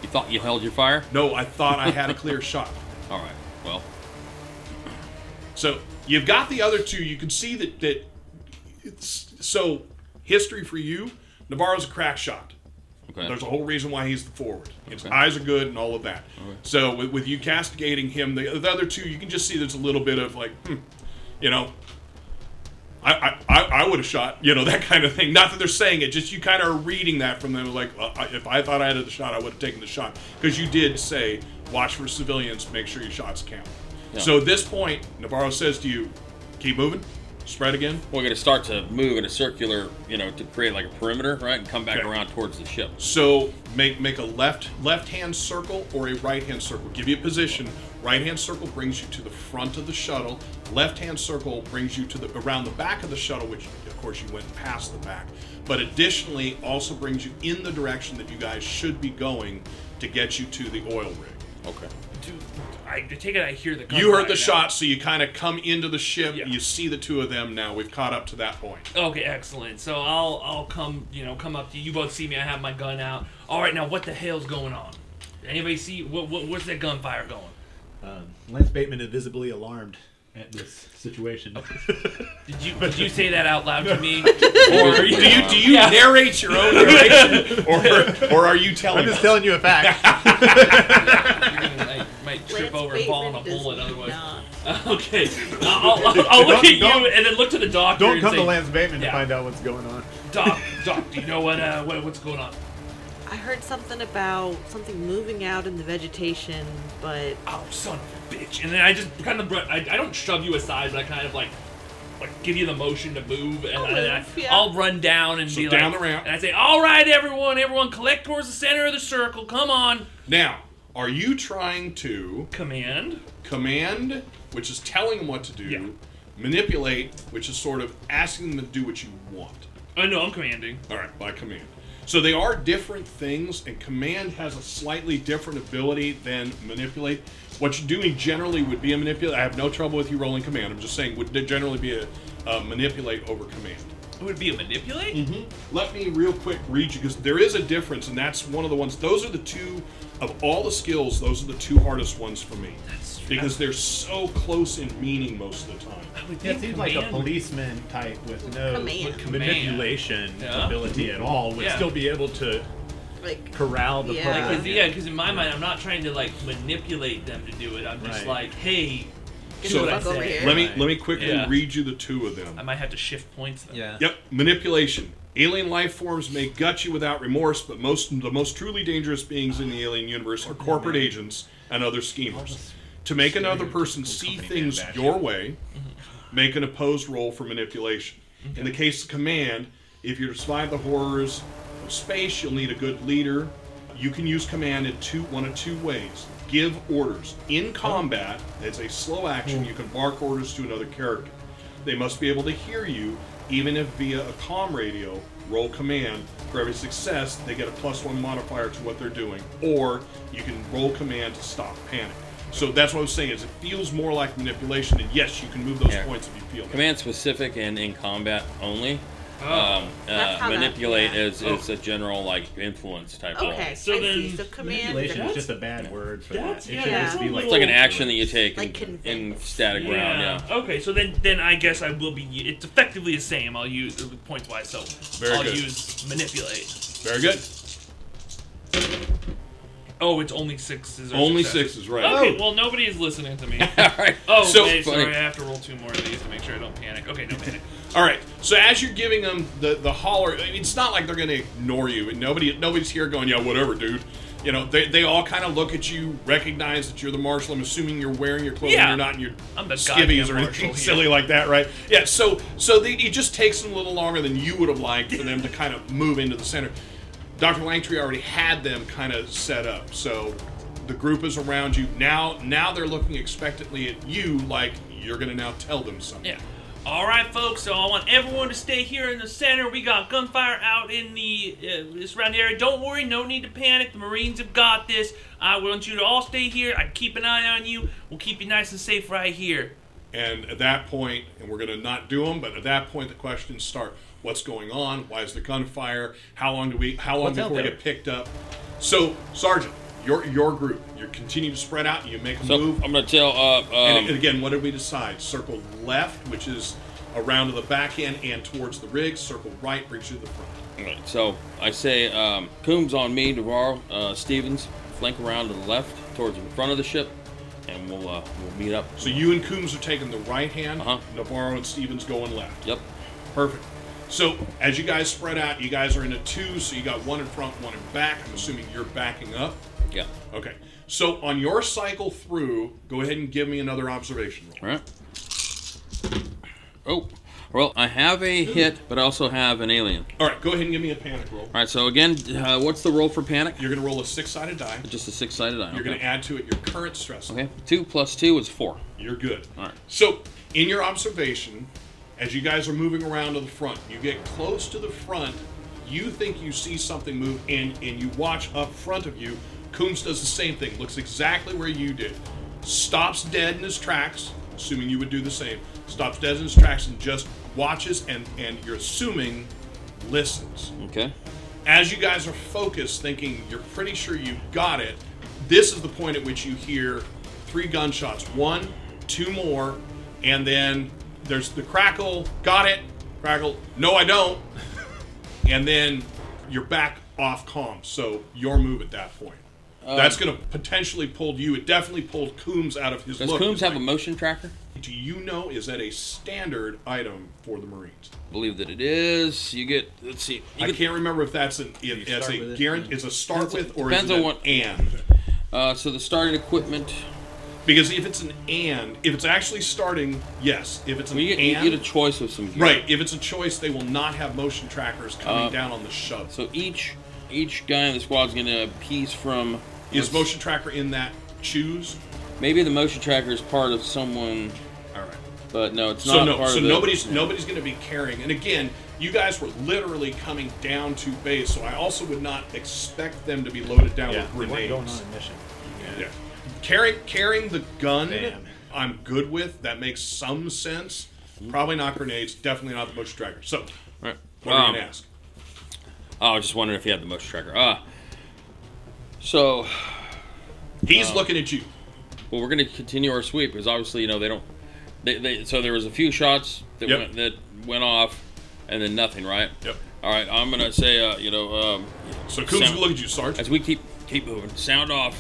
you thought you held your fire? No, I thought I had a clear shot. All right. Well, So you've got the other two. You can see that that. It's, so history for you, Navarro's a crack shot. okay. There's a whole reason why he's the forward. His Okay. eyes are good and all of that. So with, with you castigating him, the, the other two, you can just see there's a little bit of like, hmm, you know, I I, I, I would have shot, you know, that kind of thing. Not that they're saying it, just you kind of are reading that from them. Like, well, I, if I thought I had the shot, I would have taken the shot because you did say, watch for civilians, make sure your shots count. Yeah. So at this point, Navarro says to you, keep moving, spread again. We're going to start to move in a circular, you know, to create like a perimeter, right, and come back Okay. around towards the ship. So make make a left left hand circle or a right hand circle. Give you a position. Right hand circle brings you to the front of the shuttle. Left hand circle brings you to the around the back of the shuttle, which of course you went past the back. But additionally, also brings you in the direction that you guys should be going to get you to the oil rig. Okay. Dude, I take it I hear the You heard the now. shot, so you kind of come into the ship. Yeah. You see the two of them now. We've caught up to that point. Okay, excellent. So I'll I'll come you know come up to you. You both see me. I have my gun out. All right, now what the hell's going on? Anybody see what, what where's that gunfire going? Um, Lance Bateman is visibly alarmed at this situation. Did you did you say that out loud to me? or Do you do you Yeah. narrate your own narration, or or are you telling I'm just us? telling you a fact. I might trip Lance over and fall on a Bateman does bullet otherwise. not. Okay, I'll, I'll, I'll look at you don't- and then look to the doctor. Don't and come say, to Lance Bateman Yeah. to find out what's going on. Doc, doc, do you know what uh what, what's going on? I heard something about something moving out in the vegetation, but Oh, son of a bitch! And then I just kind of I, I don't shove you aside, but I kind of like like give you the motion to move, and, I'll I, I, move, yeah. I'll run down and So be down like, the ramp. and I say, "All right, everyone, everyone, collect towards the center of the circle. Come on, Now, are you trying to command." command, which is telling them what to do, Yeah. manipulate, which is sort of asking them to do what you want? Oh know I'm commanding. All right, by command. So they are different things, and command has a slightly different ability than manipulate. What you're doing generally would be a manipulate. I have no trouble with you rolling command. I'm just saying would generally be a uh, manipulate over command. It would be a manipulate. Mm-hmm. Let me real quick read you because there is a difference, and that's one of the ones. Those are the two of all the skills. Those are the two hardest ones for me That's because they're so close in meaning most of the time. I would Yeah, it think seems like a policeman type with no Command. manipulation Yeah. ability at all would Yeah. still be able to like corral the Yeah. public. Cause, yeah, because in my mind, I'm not trying to like manipulate them to do it. I'm just Right. like, hey, Get do the what I fuck over here. Let me let me quickly Yeah. read you the two of them. I might have to shift points. Then. Yeah. Yep, manipulation. Alien life forms may gut you without remorse, but most the most truly dangerous beings in the alien universe are oh, corporate agents and other schemers. To make another person see things man badge. your way, make an opposed roll for manipulation. In the case of command, if you're to survive the horrors of space, you'll need a good leader. You can use command in two one of two ways. Give orders. In oh. combat, it's a slow action. Hmm. You can bark orders to another character. They must be able to hear you, even if via a comm radio. Roll command. For every success, they get a plus one modifier to what they're doing. Or you can roll command to stop panic. So that's what I was saying. Is it feels more like manipulation, and yes, you can move those Yeah. points if you feel. that. Command specific and in combat only. Oh. Um, That's uh, how that- manipulate yeah. is, is a general like influence type role. Okay, So I then- see. So command. Manipulation is just a bad word for that. It yeah, should that's just a be like It's like an action that you take Like in, in convince. static round. Yeah. Okay, so then then I guess I will be. It's effectively the same. I'll use points wise. So Very I'll good. use manipulate. Very good. Oh, it's only sixes. Or Only successes. sixes, right? Okay, oh. well nobody is listening to me. All right. Oh, So wait, funny. sorry, I have to roll two more of these to make sure I don't panic. Okay, no panic. All right. So as you're giving them the the holler, I mean, it's not like they're going to ignore you. And nobody nobody's here going, yeah, whatever, dude. You know, they, they all kind of look at you, recognize that you're the marshal. I'm assuming you're wearing your clothing. Yeah. You're not in your I'm the skivvies goddamn or anything here. silly like that, right? Yeah. So so they, it just takes them a little longer than you would have liked for them to kind of move into the center. Dr. Langtree already had them kind of set up. So the group is around you now. Now they're looking expectantly at you, like you're going to now tell them something. Yeah. All right, folks. So I want everyone to stay here in the center. We got gunfire out in the uh, surrounding area. Don't worry, no need to panic. The Marines have got this. I want you to all stay here. I keep an eye on you. We'll keep you nice and safe right here. And at that point, and we're going to not do them, but at that point, the questions start: What's going on? Why is the gunfire? How long do we? How long What's before we get picked up? So, Sergeant, your your group, you continue to spread out. And you make a So move. I'm gonna tell. Uh, and, um, and again, what did we decide? Circle left, which is around to the back end and towards the rig. Circle right brings you to the front. Alright, so I say um, Coombs on me, Navarro, uh, Stevens, flank around to the left towards the front of the ship, and we'll uh, we'll meet up. So you and Coombs are taking the right hand. Uh-huh. Navarro and Stevens going left. Yep. Perfect. So as you guys spread out, you guys are in a two, so you got one in front, one in back. I'm assuming you're backing up. Yeah. Okay. So on your cycle through, go ahead and give me another observation roll. All right. Oh, well, I have a hit, but I also have an alien. All right, go ahead and give me a panic roll. All right. So again, uh, what's the roll for panic? You're going to roll a six-sided die. Just a six-sided die. You're okay. going to add to it your current stress. Okay. Two plus two is four. You're good. All right. So in your observation, as you guys are moving around to the front, you get close to the front. You think you see something move, and and you watch up front of you. Coombs does the same thing. Looks exactly where you did. Stops dead in his tracks, assuming you would do the same. Stops dead in his tracks and just watches, and and you're assuming listens Okay. as you guys are focused, thinking you're pretty sure you got it, this is the point at which you hear three gunshots. One, two more, and then there's the crackle. Got it. Crackle. No, I don't. And then you're back off comms. So your move at that point. That's going to potentially pull you. It definitely pulled Coombs out of his Does look. Coombs have a motion tracker? Do you know is that a standard item for the Marines? believe that it is. You get. Let's see. You I get, can't remember if that's an if, as a with it? guarantee. It's a start Depends- with or is depends it on what- and? Uh, so the starting equipment. Because if it's an and, if it's actually starting, yes. If it's an Well, you, get, you get a choice of some gear. right. If it's a choice, they will not have motion trackers coming Uh, down on the shove. So each each guy in the squad is going to a piece from. Is motion tracker in that choose? Maybe the motion tracker is part of someone, All right. but no, it's So not no, part so of the, nobody's nobody's going to be carrying. And again, you guys were literally coming down to base, so I also would not expect them to be loaded down Yeah, with we weren't grenades. going on a mission. Yeah. Carrying carrying the gun, Bam. I'm good with. That makes some sense. Probably not grenades. Definitely not the motion tracker. So, Right. what are you Um, gonna ask? Oh, I was just wondering if he had the motion tracker. Ah. so, He's looking at you. well, we're going to continue our sweep because obviously, you know, they don't. They, they, so there was a few shots that Yep. went that went off, and then nothing, right? Yep. All right, I'm gonna say, uh, you know, um, So Sound- will look at you, Sarge. as we keep keep moving, sound off.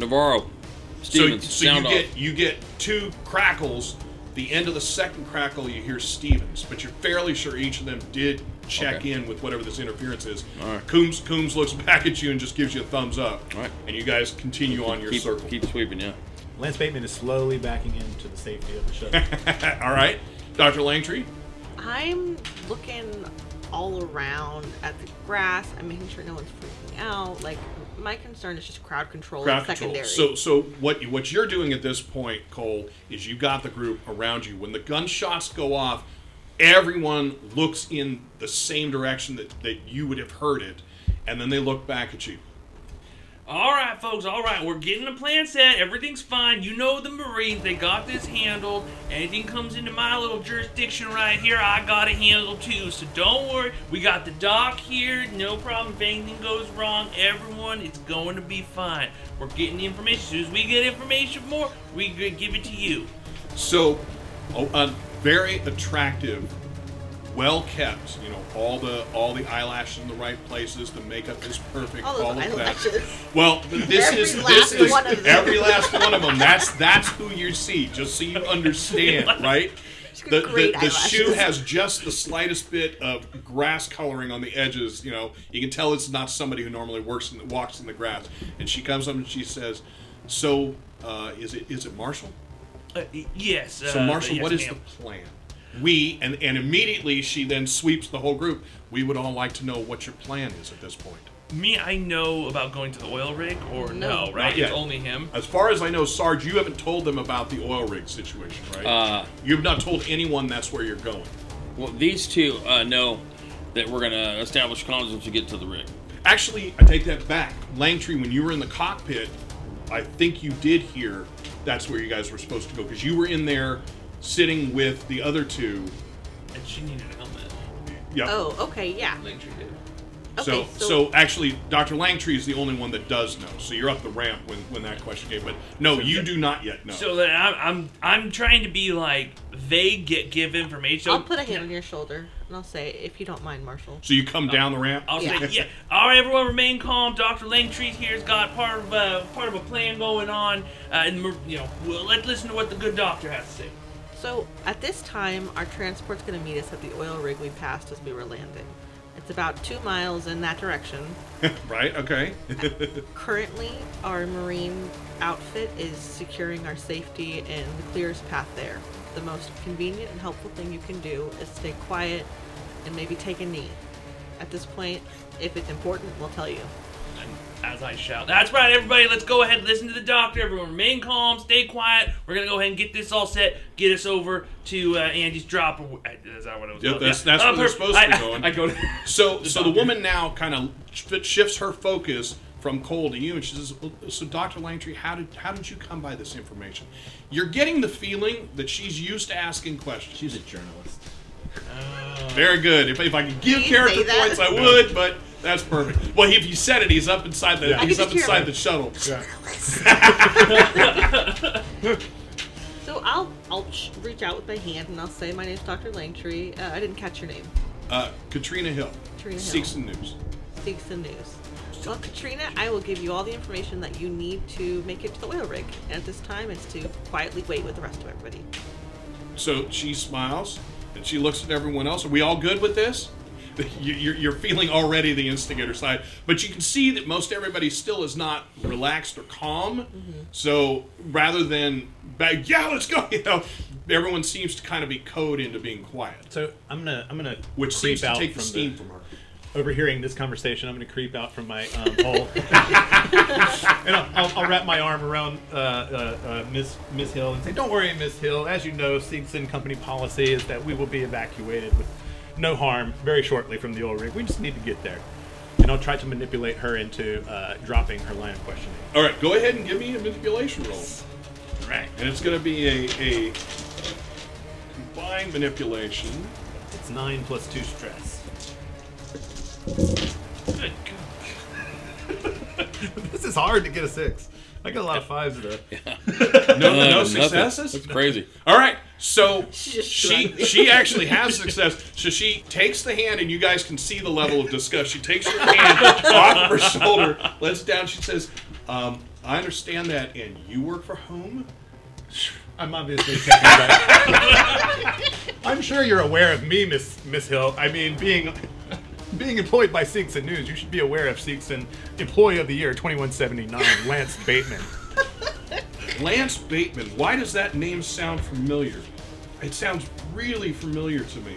Navarro, So, Stevens, so you sound off. get you get two crackles. The end of the second crackle, you hear Stevens, but you're fairly sure each of them did check Okay. in with whatever this interference is. All right. Coombs Coombs looks back at you and just gives you a thumbs up. All right. And you guys continue on your keep, circle. keep sweeping, yeah. Lance Bateman is slowly backing into the safety of the ship. All right, Doctor Langtree. I'm looking all around at the grass. I'm making sure no one's freaking out. Like my concern is just crowd control crowd and control. secondary. So, so what you- what you're doing at this point, Cole, is you got the group around you. When the gunshots go off, everyone looks in the same direction that, that you would have heard it, and then they look back at you. All right, folks. All right, we're getting the plan set. Everything's fine. You know the Marines. They got this handled. Anything comes into my little jurisdiction right here, I got it handled too. So don't worry. We got the doc here. No problem. If anything goes wrong, everyone, it's going to be fine. We're getting the information. As soon as we get information more, we give it to you. So, a, a very attractive, well kept. You know, all the all the eyelashes in the right places. The makeup is perfect. All those of that. eyelashes. Well, th- this Every is last this is one of them. every last one of them. That's that's who you see. Just so you understand, right? The, the, the shoe has just the slightest bit of grass coloring on the edges. You know, you can tell it's not somebody who normally works in walks in the grass. And she comes up and she says, "So, uh, is it is it Marshall? Uh, yes. So, uh, Marshall, yes, what is ma'am. the plan?" We and and immediately she then sweeps the whole group. We would all like to know what your plan is at this point. Me, I know about going to the oil rig, or no, No. right? It's only him. As far as I know, Sarge, you haven't told them about the oil rig situation, right? Uh, You've not told anyone that's where you're going. Well, these two uh, know that we're going to establish comms once we get to the rig. Actually, I take that back. Langtree, when you were in the cockpit, I think you did hear that's where you guys were supposed to go because you were in there sitting with the other two. And she needed a helmet. Yep. Oh, okay, yeah. Langtree did. so, Okay, so, so, actually, Dr. Langtree is the only one that does know. So you're up the ramp when, when that question came. But no, you do not yet know. So then I'm, I'm I'm trying to be like vague, get give information. I'll put a hand on your shoulder and I'll say, if you don't mind, Marshall. So you come down the ramp. I'll Yeah. say, yeah. All right, everyone, remain calm. Doctor Langtree here's got part of a part of a plan going on, uh, and we're- you know, we'll, let's listen to what the good doctor has to say. So at this time, our transport's going to meet us at the oil rig we passed as we were landing. It's about two miles in that direction. right? Okay. Currently, our marine outfit is securing our safety and the clearest path there. The most convenient and helpful thing you can do is stay quiet and maybe take a knee. At this point, if it's important, we'll tell you. And as I shout, "That's right, everybody! Let's go ahead, and listen to the doctor. Everyone, remain calm, stay quiet. We're gonna go ahead and get this all set. Get us over to uh, Andy's drop. Or, uh, is that what it was? Yep, called? that's- Yeah. that's Uh, where they're perfect. supposed to be I- going. I, go to. So, so the woman now kind of shifts her focus from Cole to you, and she says, "So, Doctor Langtree, how did how did you come by this information? You're getting the feeling that she's used to asking questions. She's a journalist. Very good. If, if I could give character points, I would, but that's perfect. Well, if you said it, he's up inside the Yeah. I he's could up just inside him. the shuttle. So I'll I'll sh- reach out with my hand and I'll say, "My name's Dr. Langtree. Uh, I didn't catch your name. Uh, Katrina Hill, Katrina Hill. Seegson News. Seeks the news." Well, Katrina, I will give you all the information that you need to make it to the oil rig. And at this time, it's to quietly wait with the rest of everybody. So she smiles and she looks at everyone else. Are we all good with this? You- You're, you're feeling already the instigator side, but you can see that most everybody still is not relaxed or calm. So rather than bag, yeah, let's go, you know, everyone seems to kind of be code into being quiet, So I'm gonna I'm gonna which creep seems to out take the from steam from her. overhearing this conversation, I'm going to creep out from my um, hole, and I'll, I'll, I'll wrap my arm around uh, uh, uh, Miss Miss Hill and say, "Don't worry, Miss Hill. As you know, Seegson Company policy is that we will be evacuated with no harm very shortly from the oil rig. We just need to get there." And I'll try to manipulate her into uh, dropping her line of questioning. All right, go ahead and give me a manipulation roll. Right. And it's going to be a, a combined manipulation. It's nine plus two stress. Good God. this is hard to get a six. I got a lot of fives though. No, Uh, no successes. That's crazy. All right, so she she actually has success. So she takes the hand, and you guys can see the level of disgust. She takes her hand off her shoulder, lets it down. She says, um, "I understand that, and you work for whom?" I'm obviously taking that. I'm sure you're aware of me, Miss Miss Hill. I mean, being being employed by Seegson News, you should be aware of Seegson Employee of the Year 2179, Lance Bateman. Lance Bateman. Why does that name sound familiar? It sounds really familiar to me.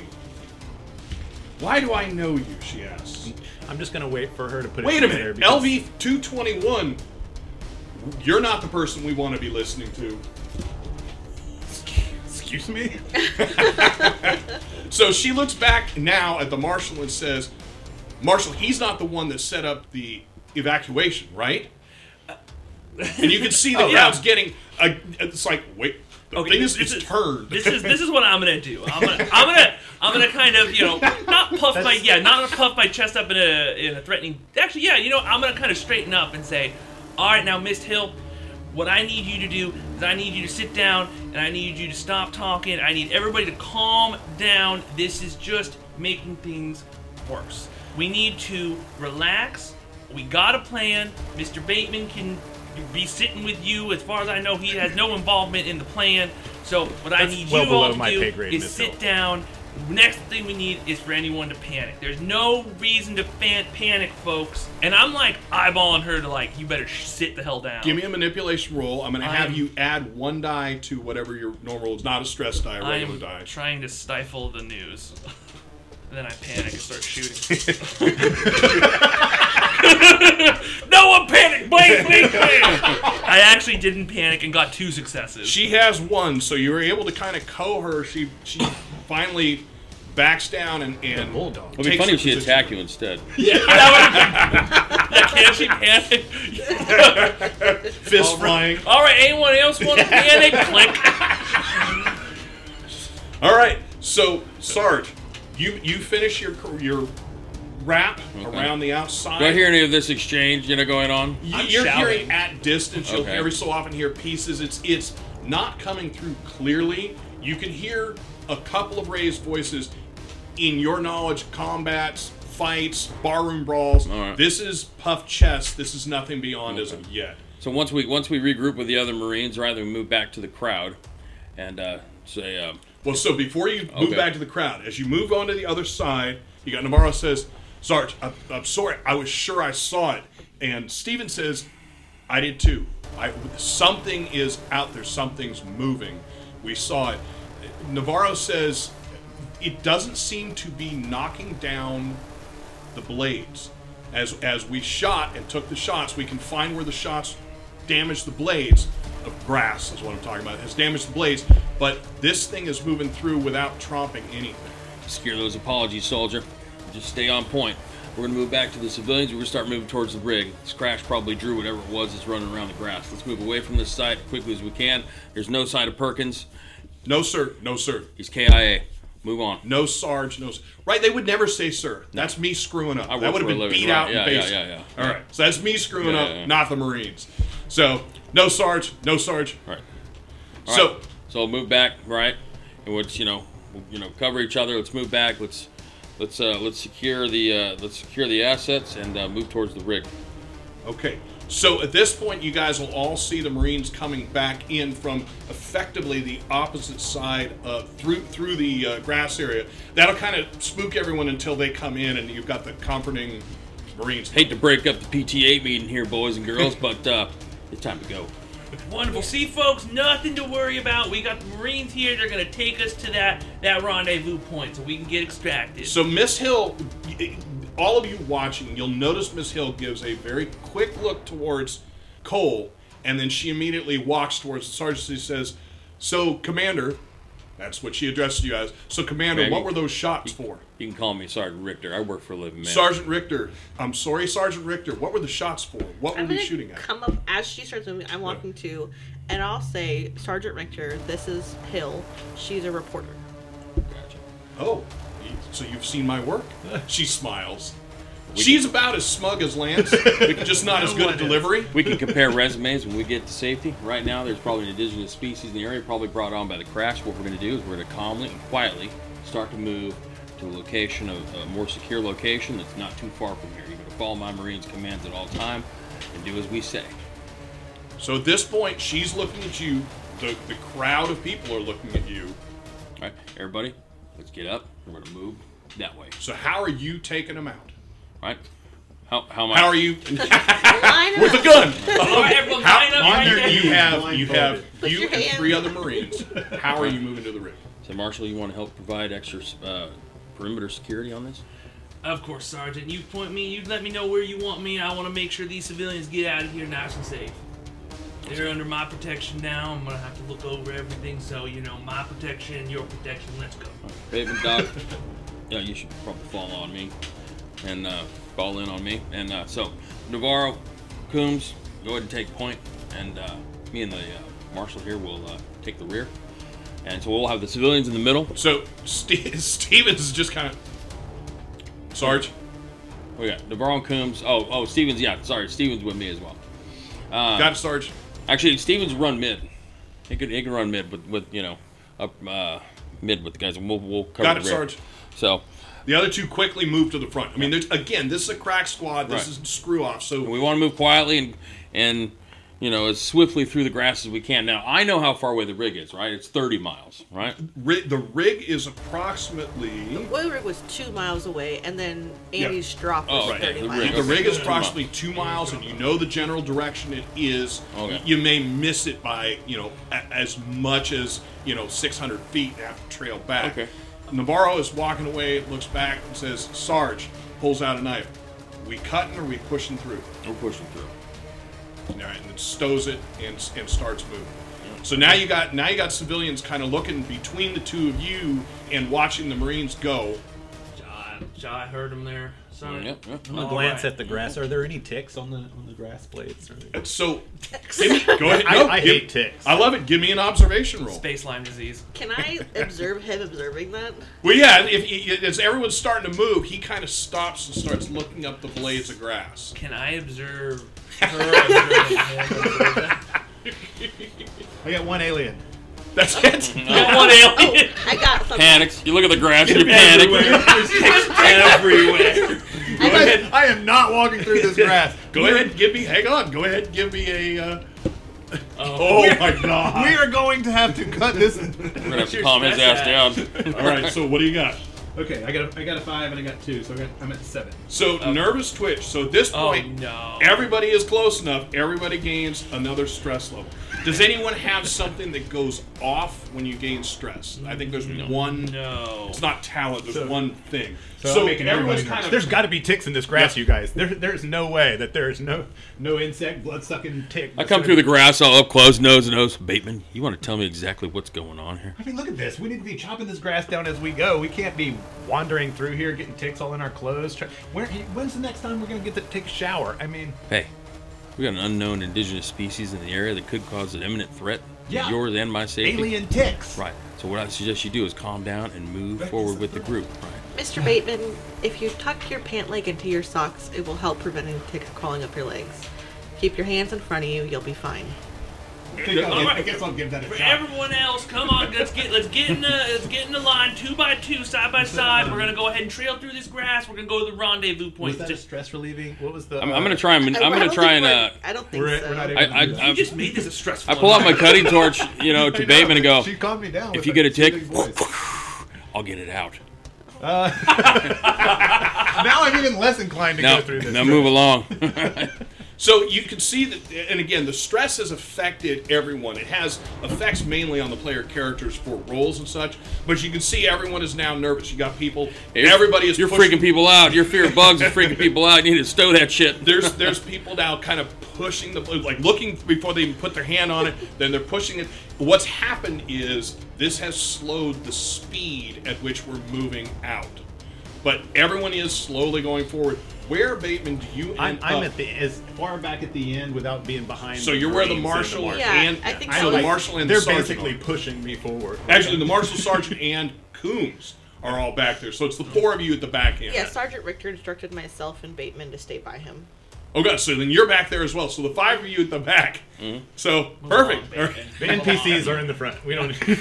Why do I know you? She asks. I'm just gonna wait for her to put it Wait a minute, because- LV two twenty one. You're not the person we want to be listening to. Excuse me. So she looks back now at the marshal and says, "Marshal, he's not the one that set up the evacuation, right?" And you can see the Oh, crowd's yeah. getting. A, it's like, wait, the Okay, thing this, is, it's turned. This is this is what I'm gonna do. I'm gonna I'm gonna I'm gonna kind of you know not puff my yeah not puff my chest up in a in a threatening. Actually, yeah, you know I'm gonna kind of straighten up and say, all right, now Miss Hill, what I need you to do is I need you to sit down and I need you to stop talking. I need everybody to calm down. This is just making things worse. We need to relax. We got a plan. Mr. Bateman can be sitting with you. As far as I know, he has no involvement in the plan. So what I need well you all to do grade, is sit Hill. down. Next thing we need is for anyone to panic. There's no reason to fan- panic, folks. And I'm like eyeballing her to like, you better sh- sit the hell down. Give me a manipulation roll. I'm going to have I'm- you add one die to whatever your normal roll is. Not a stress die, a regular I'm die. trying to stifle the news. and then I panic and start shooting. no one panic! Blame me! I actually didn't panic and got two successes. She has one, so you were able to kind of co her. She she finally backs down and and bulldog. It'd be funny her if she position. attacked you instead. yeah, that would've been- yeah, can she panic? fist flying. All right, anyone else want to panic? Click. All right, so Sarge, you you finish your your wrap around the outside. Do I hear any of this exchange, you know, going on? You- I'm You're shouting. hearing at distance. You'll Okay. every so often hear pieces. It's it's not coming through clearly. You can hear a couple of raised voices in your knowledge, combats, fights, barroom brawls. All right. This is puff chess. This is nothing beyond as of yet. So once we once we regroup with the other Marines, rather we move back to the crowd, and uh, say, uh, Well, so before you move Okay. back to the crowd, as you move on to the other side, you got Navarro says, Sarge, I'm, I'm sorry, I was sure I saw it. And Steven says, I did too. I, something is out there, something's moving. We saw it. Navarro says, it doesn't seem to be knocking down the blades. As, as we shot and took the shots, we can find where the shots damaged the blades. Of grass is what I'm talking about. Has damaged the blades, but this thing is moving through without tromping anything. secure those apologies, soldier. Just stay on point. We're gonna move back to the civilians. We're gonna start moving towards the rig. This crash probably drew whatever it was that's running around the grass. Let's move away from this site as quickly as we can. There's no sign of Perkins. No sir, no sir, He's KIA. Move on. no Sarge, no. Right? They would never say sir. That's me screwing up. I that would have been living, beat right. out Yeah, in yeah, basic. yeah, yeah. All right, so that's me screwing Yeah, up, yeah, yeah. not the Marines. So no Sarge, no Sarge. All right. All so right. so we'll move back, right? And let's you know, we'll, you know, cover each other. Let's move back. Let's let's uh, let's secure the uh, let's secure the assets and uh, move towards the rig. Okay. So at this point, you guys will all see the Marines coming back in from effectively the opposite side uh, through through the uh, grass area. That'll kind of spook everyone until they come in, and you've got the comforting Marines. Hate to break up the PTA meeting here, boys and girls, but uh, it's time to go. Wonderful. See, folks, nothing to worry about. We got the Marines here. They're gonna take us to that that rendezvous point so we can get extracted. So Miss Hill, all of you watching, you'll notice Miss Hill gives a very quick look towards Cole, and then she immediately walks towards the sergeant. She says, "So, Commander." That's what she addressed you as. So, Commander, Man, what were those shots for? You can call me Sergeant Richter. I work for a living man. Sergeant Richter, I'm sorry, Sergeant Richter. What were the shots for? What were I'm we gonna shooting at? come up as she starts moving. I'm walking to, and I'll say, Sergeant Richter, this is Hill. She's a reporter. Gotcha. Oh, so you've seen my work? She smiles. She's about as smug as Lance, but just not as good at delivery. We can compare resumes when we get to safety. Right now, there's probably an indigenous species in the area, probably brought on by the crash. What we're going to do is we're going to calmly and quietly start to move to a location, of a more secure location that's not too far from here. You're going to follow my Marines' commands at all time and do as we say. So at this point, she's looking at you. The, the crowd of people are looking at you. All right, everybody, let's get up. We're going to move that way. So how are you taking them out? All right? How, how am I? How are you with a gun? All right, everyone, How, on there. you have you have you and three other Marines. How are you moving to the rig? So, Marshall, you want to help provide extra uh, perimeter security on this? Of course, Sergeant. You point me. You let me know where you want me. I want to make sure these civilians get out of here nice and safe. They're under my protection now. I'm gonna have to look over everything. So you know, my protection, your protection. Let's go. Raven Doc, yeah, you should probably fall on me and uh, fall in on me. And uh, so, Navarro, Coombs, go ahead and take point, and uh, me and the uh, marshal here will uh, take the rear. And so we'll have the civilians in the middle. So Ste Stevens is just kind of. Sarge, We got Navarro and Coombs. Oh, oh, Stevens. Yeah, sorry, Stevens with me as well. Uh, got it, Sarge. Actually, Stevens run mid. He can he can run mid with, with you know up uh, mid with the guys, and we'll we'll cover Got the it. Sarge. So The other two quickly move to the front. I mean, there's, again, this is a crack squad. This Right. is screw off. So we want to move quietly and and you know as swiftly through the grass as we can. Now I know how far away the rig is. Right, it's 30 miles. Right. ri- the rig is approximately. The oil rig was two miles away, and then Andy's drop was Oh, right. 30 The miles. rig. The rig is approximately two miles, and you know the general direction it is. Okay. You may miss it by you know a, as much as you know 600 feet and have to trail back. Okay. Navarro is walking away, looks back, and says, "Sarge," pulls out a knife. We cutting or we pushing through? We're pushing through. All right, and then stows it and, and starts moving. So now you got now you got civilians kind of looking between the two of you and watching the Marines go. John, John, I heard him there. Son. Yep, yep. I'm gonna All glance right. at the grass. Are there any ticks on the on the grass blades? Or- So give me, go ahead. I- No, I give- hate ticks. I love it. Give me an observation roll. Space Lyme disease. Can I observe him observing that? Well, yeah. If, if as everyone's starting to move, he kind of stops and starts looking up the blades of grass. Can I observe her observing him observe that? I got one alien. That's it. One alien I got something. Panics. You look at the grass and you panic. everywhere. Go ahead. I am not walking through this grass. Go ahead. and Give me. Hang on. Go ahead. and Give me a. Uh, oh my god. We are going to have to cut this. We're gonna have to calm his ass down. All right. So what do you got? Okay, I got a, I got a five and I got two, so I got, I'm at seven. So nervous twitch. So at this Oh point, no. everybody is close enough. Everybody gains another stress level. Does anyone have something that goes off when you gain stress? I think there's one. No. It's not talent. There's So- one thing. So, So, making everyone's kind of. There's got to be ticks in this grass, Yeah. you guys. There, there's no way that there's no no insect blood sucking tick. I come through the grass all up close, nose to nose. Bateman, you want to tell me exactly what's going on here? I mean, look at this. We need to be chopping this grass down as we go. We can't be wandering through here, getting ticks all in our clothes. Where, when's the next time we're gonna get the tick shower? I mean, Hey, we got an unknown indigenous species in the area that could cause an imminent threat to Yeah. yours and my safety. alien ticks. Right. So what I suggest you do is calm down and move forward with the group. Right. Mr. Bateman, if you tuck your pant leg into your socks, it will help prevent any ticks crawling up your legs. Keep your hands in front of you, you'll be fine. Okay, I'll give- right. I guess I'll give that a For shot. everyone else, come on, let's get let's get in the let's get in the line two by two, side by side. We're gonna go ahead and trail through this grass. We're gonna go to the rendezvous Was point. that Just stress relieving? What was the? I'm, uh, I'm gonna try and I- I'm gonna don't try think and we're- uh, I don't think We're- so. we're not able I, I. I, you just made this a stressful. I pull out my cutting torch, you know, to know, Bateman and go. She calmed me down. If you get a tick. I'll get it out. now I'm even less inclined to Now, go through this. now move along. So you can see that, and again, the stress has affected everyone. It has effects mainly on the player characters for roles and such. But you can see everyone is now nervous. You got people. everybody is. You're pushing- freaking people out. Your fear of bugs is freaking people out. You need to stow that shit. There's there's people now kind of pushing the like looking before they even put their hand on it. Then they're pushing it. What's happened is this has slowed the speed at which we're moving out. But everyone is slowly going forward. Where Bateman do you I'm, I'm up? at the as far back at the end without being behind. So the you're where the Marines and marshal marshal. Yeah, and I think so so. the Like, marshal and They're the sergeant basically are. pushing me forward. Actually, the marshal sergeant and Coombs are all back there. So it's the four of you at the back end. Yeah, Sergeant Richter instructed myself and Bateman to stay by him. Okay, so then you're back there as well. So the five of you at the back. Mm-hmm. So perfect. All right. The NPCs are in the front. We don't. They're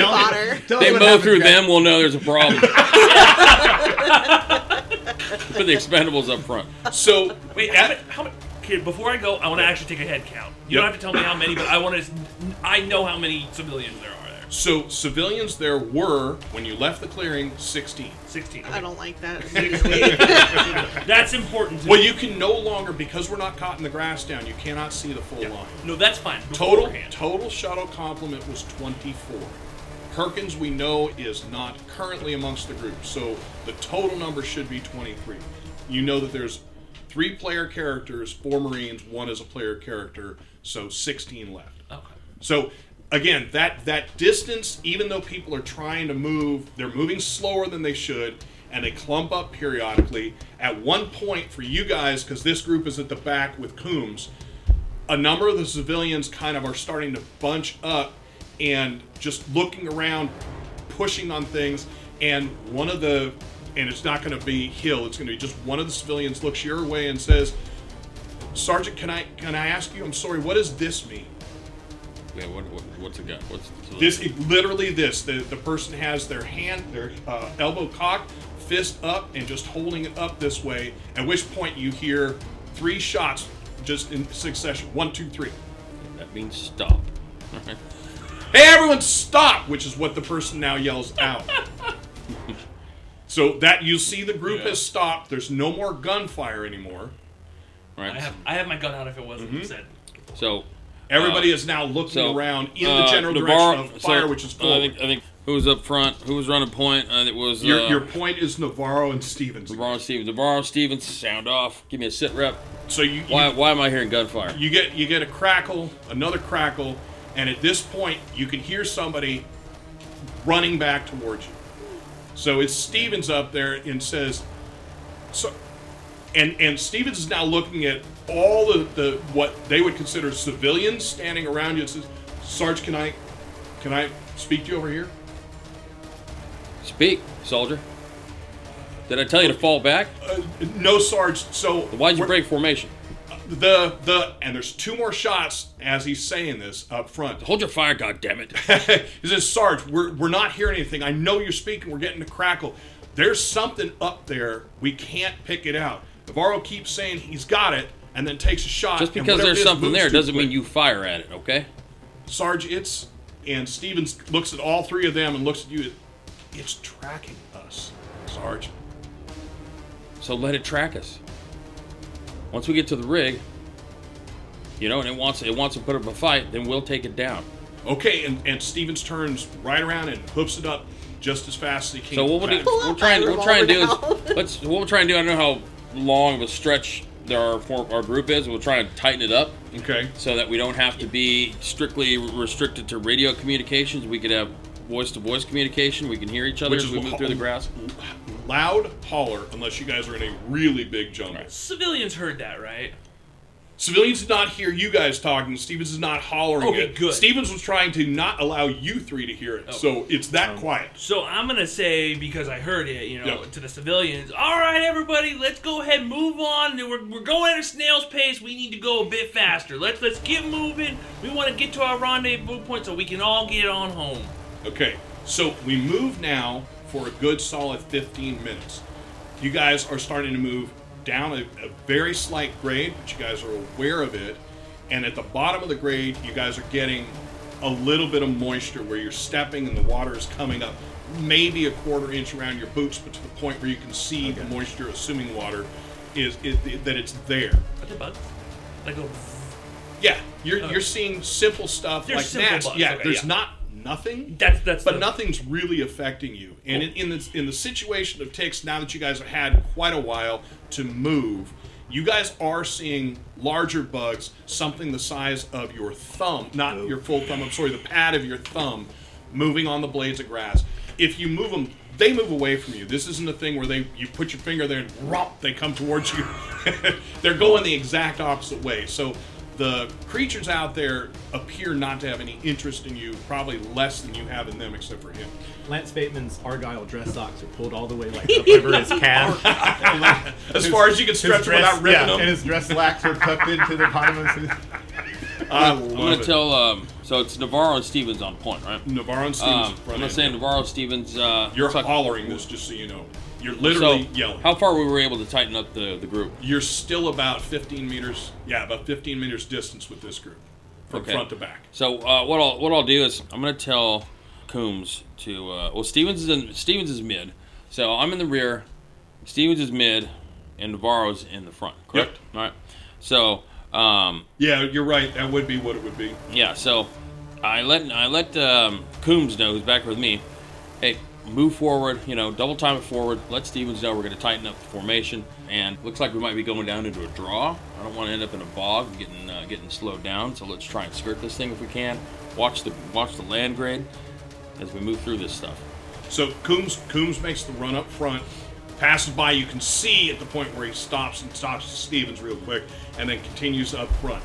fodder. Tell me They what mow happens, through guys. them, we'll know there's a problem. Put the expendables up front. So Wait, how many, how many, okay, before I go, I want to actually take a head count. You don't Yep. have to tell me how many, but I want to. I know how many civilians there are there. so civilians there were when you left the clearing 16. Sixteen. I Okay. don't like that immediately. That's important. To Well, me. you can no longer because we're not caught in the grass down. You cannot see the full line. No, that's fine. Total Beforehand. total shuttle complement was 24. Perkins, we know, is not currently amongst the group, so the total number should be 23. You know that there's three player characters, four Marines, one is a player character, so 16 left. Okay. So again, that that distance, even though people are trying to move, they're moving slower than they should, and they clump up periodically. At one point, for you guys, because this group is at the back with Coombs, a number of the civilians kind of are starting to bunch up and just looking around, pushing on things. And one of the, and it's not going to be Hill, it's going to be just one of the civilians looks your way and says, Sergeant, can I can I ask you? I'm sorry. What does this mean? Yeah, what, what, what's it got? What's This it, literally this. The the person has their hand, their uh, elbow cocked, fist up, and just holding it up this way. At which point you hear three shots just in succession. One, two, three. That means stop. Alright. Hey, everyone, stop! Which is what the person now yells out. so that you see the group Yeah. has stopped. There's no more gunfire anymore. Right. I have I have my gun out if it wasn't Mm-hmm. said. So Everybody Uh, is now looking so around in uh, the general Navarro- direction of fire, so, which is uh, I think, I think who was up front? Who was running point? Uh, it was your, uh, your point is Navarro and Stevens. Navarro and Stevens. Navarro Stevens, sound off. Give me a sit rep. So you, you Why, why am I hearing gunfire? you get you get a crackle, another crackle, and at this point you can hear somebody running back towards you. So it's Stevens up there and says, so, and and Stevens is now looking at all the, the what they would consider civilians standing around you and says, Sarge, can I can I speak to you over here? Speak, soldier. Did I tell you to fall back? Uh, no, Sarge. So Why'd you break formation? The the and there's two more shots as he's saying this up front. Hold your fire, goddammit. he says, Sarge, we're, we're not hearing anything. I know you're speaking. We're getting the crackle. There's something up there. We can't pick it out. Navarro keeps saying he's got it and then takes a shot. Just because there's it is something there doesn't mean you fire at it, okay? Sarge, it's. And Stevens looks at all three of them and looks at you. It's tracking us, Sarge. So let it track us. Once we get to the rig, you know, and it wants it wants to put up a fight, then we'll take it down. Okay, and, and Stevens turns right around and hoofs it up just as fast as he can. So what we'll do, back. Pull we'll out try and we'll try and do revolver is let's what we'll try and do. I don't know how long of a stretch there our for, our group is. We'll try and tighten it up Okay. so that we don't have to be strictly restricted to radio communications. We could have voice to voice communication. We can hear each other Which as we move through the grass. Loud holler, unless you guys are in a really big jungle. Civilians heard that, right? Civilians did not hear you guys talking. Stevens is not hollering Okay, it. good. Stevens was trying to not allow you three to hear it, so it's that um, quiet. So I'm gonna say because I heard it, you know, Yep. to the civilians. All right, everybody, let's go ahead, and move on. We're, we're going at a snail's pace. We need to go a bit faster. Let's let's get moving. We want to get to our rendezvous point so we can all get on home. Okay, so we move now for a good solid 15 minutes. You guys are starting to move down a, a very slight grade, but you guys are aware of it. And at the bottom of the grade, you guys are getting a little bit of moisture where you're stepping and the water is coming up maybe a quarter inch around your boots, but to the point where you can see the moisture, assuming water, is, is that it's there. Are they bugs? Like a Yeah, you're, oh. you're seeing simple stuff like bugs, Yeah, okay, there's yeah. not nothing. that's that's But the, nothing's really affecting you. And in, in the in the situation of ticks, now that you guys have had quite a while to move, you guys are seeing larger bugs, something the size of your thumb, not your full thumb. I'm sorry, the pad of your thumb, moving on the blades of grass. If you move them, they move away from you. This isn't a thing where they you put your finger there and romp, they come towards you. They're going the exact opposite way. So the creatures out there appear not to have any interest in you, probably less than you have in them, except for him. Lance Bateman's Argyle dress socks are pulled all the way like up over his calf. And, like, As his- far as you can stretch dress- without ripping yeah, them. and his dress slacks are tucked into the bottom of his. I I'm gonna it. tell. Um, so it's Navarro and Stevens on point, right? Navarro and Stevens Um, I'm gonna say you. Navarro Stevens. Uh, You're looks like- hollering this, just so you know. You're literally so, yelling. How far we were able to tighten up the, the group? You're still about 15 meters, yeah, about 15 meters distance with this group, from Okay. front to back. So uh, what I'll what I'll do is I'm gonna tell Coombs to uh, well Stevens is in Stevens is mid, so I'm in the rear, Stevens is mid, and Navarro's in the front. Correct. All right. So um, Yeah, you're right. That would be what it would be. yeah, so I let I let um, Coombs know, who's back with me, hey, move forward, you know, double time it forward. Let Stevens know we're going to tighten up the formation. And looks like we might be going down into a draw. I don't want to end up in a bog, getting uh, getting slowed down. So let's try and skirt this thing if we can. Watch the watch the land grade as we move through this stuff. So Coombs Coombs makes the run up front, passes by. You can see at the point where he stops and stops Stevens real quick, and then continues up front.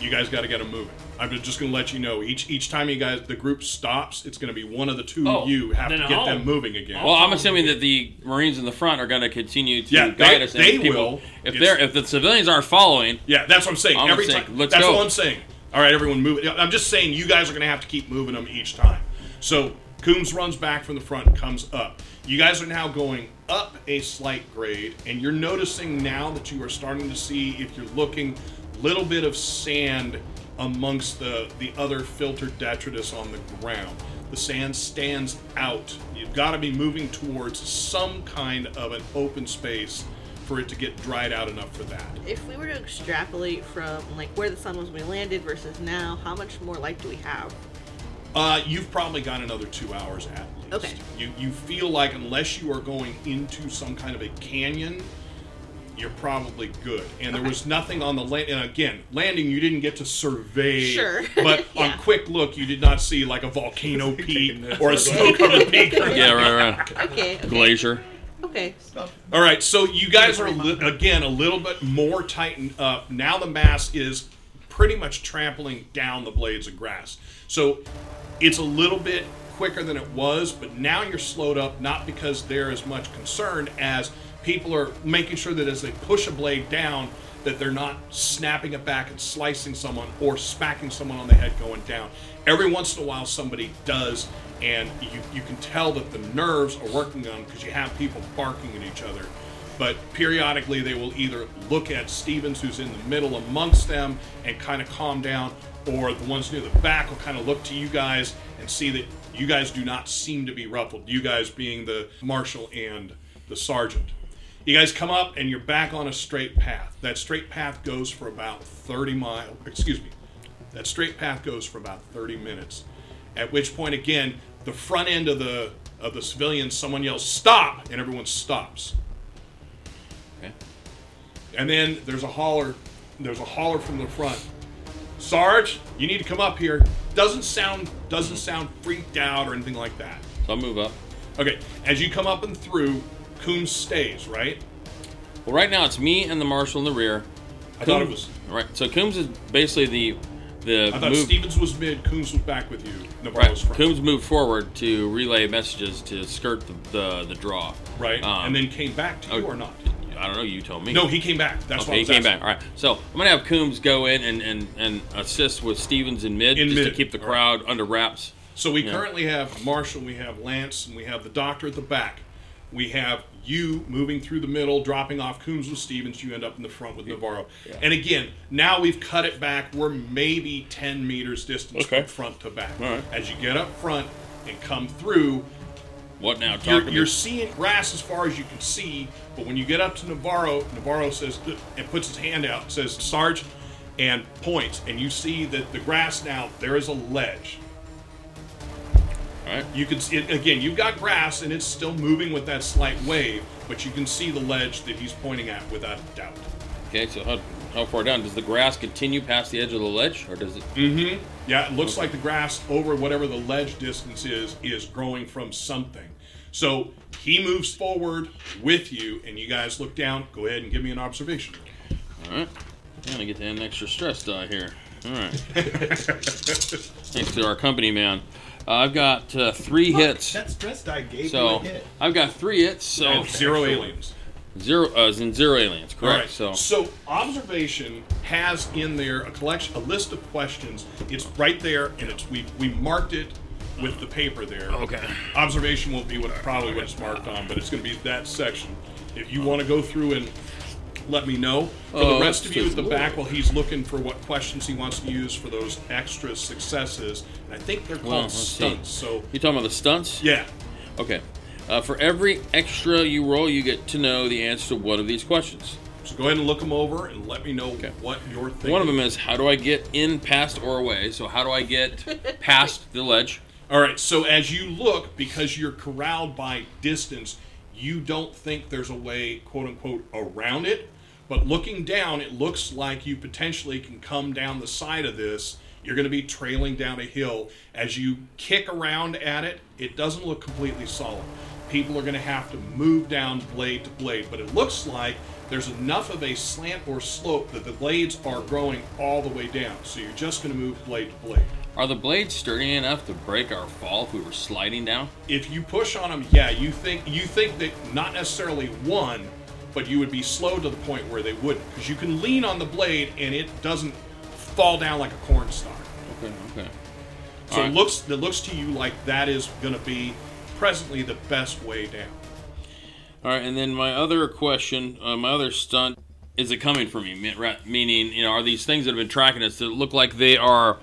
You guys got to get him moving. I'm just going to let you know each each time you guys the group stops, it's going to be one of the two Oh, of you have to get I'll- them moving again. Well, I'm assuming that the Marines in the front are going to continue to Yeah, guide they- us. they people- will. If It's- they're if the civilians aren't following, Yeah, that's what I'm saying. I'm Every saying, time. let's that's go. what I'm saying. All right, everyone move. I'm just saying you guys are going to have to keep moving them each time. So Coombs runs back from the front, comes up. You guys are now going up a slight grade, and you're noticing now that you are starting to see, if you're looking, little bit of sand amongst the the other filtered detritus on the ground. The sand stands out. You've got to be moving towards some kind of an open space for it to get dried out enough for that. If we were to extrapolate from like where the sun was when we landed versus now, how much more light do we have? Uh, you've probably got another two hours at least. Okay. You you feel like unless you are going into some kind of a canyon, you're probably good. And there Okay. was nothing on the land. And again, landing you didn't get to survey. Sure. But Yeah. on quick look, you did not see like a volcano peak or a snow-covered peak. Yeah, right, right, Okay. okay. glacier. Okay. All right, so you guys are li- again a little bit more tightened up. Now the mass is pretty much trampling down the blades of grass. So it's a little bit quicker than it was, but now you're slowed up not because they're as much concerned as people are making sure that as they push a blade down that they're not snapping it back and slicing someone or smacking someone on the head going down. Every once in a while somebody does and you, you can tell that the nerves are working on them because you have people barking at each other but periodically they will either look at Stevens, who's in the middle amongst them, and kind of calm down, or the ones near the back will kind of look to you guys and see that you guys do not seem to be ruffled. You guys being the marshal and the sergeant. You guys come up and you're back on a straight path. That straight path goes for about 30 miles. Excuse me. That straight path goes for about 30 minutes. At which point, again, the front end of the of the civilians, someone yells "stop," and everyone stops. Okay. And then there's a holler. There's a holler from the front. Sarge, you need to come up here. Doesn't sound doesn't sound freaked out or anything like that. So I'll move up. Okay, as you come up and through, Coombs stays right. Well, right now it's me and the marshal in the rear. I thought it Coombs- was. right. So Coombs is basically the the I thought move. Stevens was mid. Coombs was back with you. Right. Navarro's front. Coombs moved forward to relay messages to skirt the the, the draw. right, Um, and then came back to you oh, or not? I don't know. You told me. No, he came back. That's what I Okay, he was came asking. back. All right. So I'm gonna have Coombs go in and, and, and assist with Stevens in mid, In just to mid, keep the all crowd under wraps. So we currently have Marshall, we have Lance, and we have the doctor at the back. We have you moving through the middle, dropping off Coombs with Stevens. You end up in the front with Navarro. And again, now we've cut it back. We're maybe 10 meters distance Okay. from front to back. Right. As you get up front and come through, What now? You're, you're seeing grass as far as you can see, but when you get up to Navarro, Navarro says and puts his hand out, says Sarge, and points, and you see that the grass now there is a ledge. Right. You can see it again. You've got grass, and it's still moving with that slight wave, but you can see the ledge that he's pointing at without a doubt. Okay. So how, how far down does the grass continue past the edge of the ledge, or does it? Mm-hmm. Yeah, it looks like the grass over whatever the ledge distance is is growing from something. So he moves forward with you, and you guys look down. Go ahead and give me an observation. All right. I'm gonna get an extra stress die here. All right. Thanks to our company man. Uh, I've got uh, three hits. That stress die gave you So a hit. I've got three hits. So And zero aliens. zero, uh, as in zero aliens, All correct? right. So so observation has in there a collection, a list of questions. It's right there, and it's we we marked it with the paper there. Okay. Observation won't be what probably what it's marked on, but it's going to be that section. If you want to go through and let me know. For the rest of you at the good back, while he's looking for what questions he wants to use for those extra successes, and I think they're called Well, let's see. stunts. So you talking about the stunts? yeah, Okay. Uh, for every extra you roll, you get to know the answer to one of these questions. so go ahead and look them over and let me know Okay. what you're thinking. One of them is how do I get in, past, or away? So how do I get past the ledge? All right, so as you look, because you're corralled by distance, you don't think there's a way, quote unquote, around it. But looking down, it looks like you potentially can come down the side of this. You're going to be trailing down a hill. As you kick around at it, it doesn't look completely solid. People are going to have to move down blade to blade, but it looks like there's enough of a slant or slope that the blades are growing all the way down. So you're just going to move blade to blade. Are the blades sturdy enough to break our fall if we were sliding down? if you push on them, yeah, you think you think that not necessarily one, but you would be slow to the point where they wouldn't, because you can lean on the blade and it doesn't fall down like a corn stalk. Okay, okay. So Alright. it looks it looks to you like that is going to be presently the best way down. All right, and then my other question, uh, my other stunt, is it coming from you? Me- Meaning, you know, are these things that have been tracking us that look like they are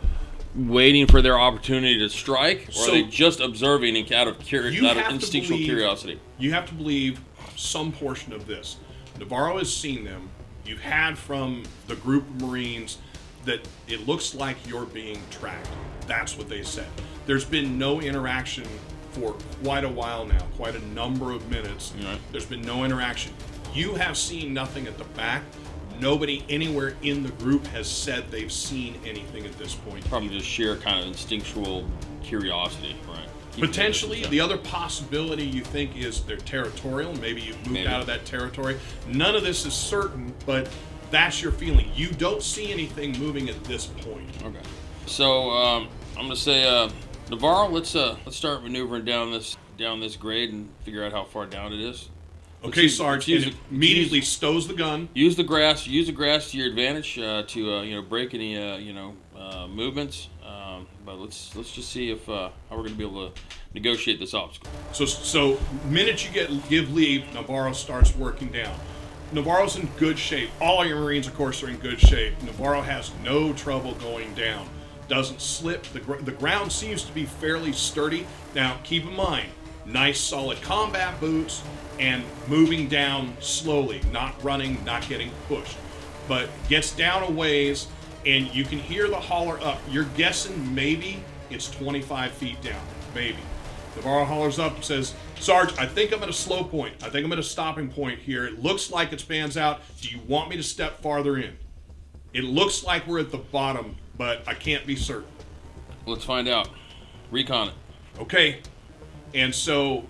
waiting for their opportunity to strike, or So- are they just observing and out of, curi- out of instinctual believe- curiosity? You have to believe some portion of this. Navarro has seen them. You've had from the group of Marines that it looks like you're being tracked. That's what they said. There's been no interaction for quite a while now, quite a number of minutes. Right. There's been no interaction. You have seen nothing at the back. Nobody anywhere in the group has said they've seen anything at this point. Probably just sheer kind of instinctual curiosity, right? Potentially, the other possibility you think is they're territorial. Maybe you've moved Maybe. out of that territory. None of this is certain, but that's your feeling. You don't see anything moving at this point. Okay. So um, I'm gonna say, uh, Navarro, let's uh, let's start maneuvering down this down this grade and figure out how far down it is. Okay, use- Sarge, use and immediately use- stows the gun. Use the grass. Use the grass to your advantage uh, to uh, you know break any uh, you know uh, movements. Um, but let's let's just see if uh, how we're gonna be able to negotiate this obstacle. So, so minute you get give leave, Navarro starts working down. Navarro's in good shape. All your Marines, of course, are in good shape. Navarro has no trouble going down. Doesn't slip. The, gr- the ground seems to be fairly sturdy. Now, keep in mind, nice solid combat boots and moving down slowly, not running, not getting pushed. But gets down a ways, and you can hear the holler up. You're guessing maybe it's 25 feet down. Maybe. Navarro hollers up and says, Sarge, I think I'm at a slow point. I think I'm at a stopping point here. It looks like it spans out. Do you want me to step farther in? It looks like we're at the bottom, but I can't be certain. Let's find out. Recon it. Okay. And so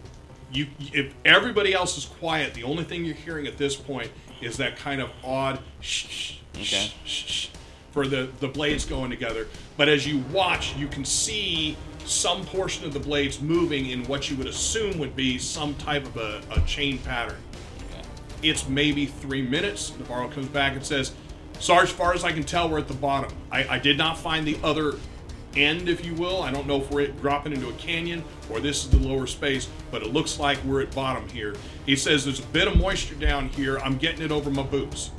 you if everybody else is quiet, the only thing you're hearing at this point is that kind of odd shh, shh, Okay. shh, shh, shh for the the blades going together. But as you watch, you can see some portion of the blades moving in what you would assume would be some type of a, a chain pattern. It's maybe three minutes. Navarro comes back and says, Sarge, as far as I can tell, we're at the bottom. I, I did not find the other end, if you will. I don't know if we're dropping into a canyon or this is the lower space, but it looks like we're at bottom here. He says there's a bit of moisture down here. I'm getting it over my boots.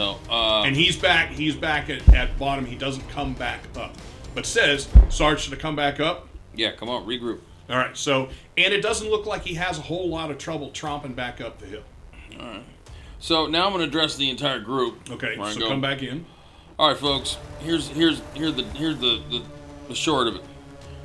So uh, And he's back. He's back at, at bottom. He doesn't come back up. But says, Sarge, should I come back up? yeah, come on, regroup. All right. So, and it doesn't look like he has a whole lot of trouble tromping back up the hill. All right. So now I'm going to address the entire group. Okay. So go, come back in. All right, folks. Here's here's here's the here's the, the the short of it.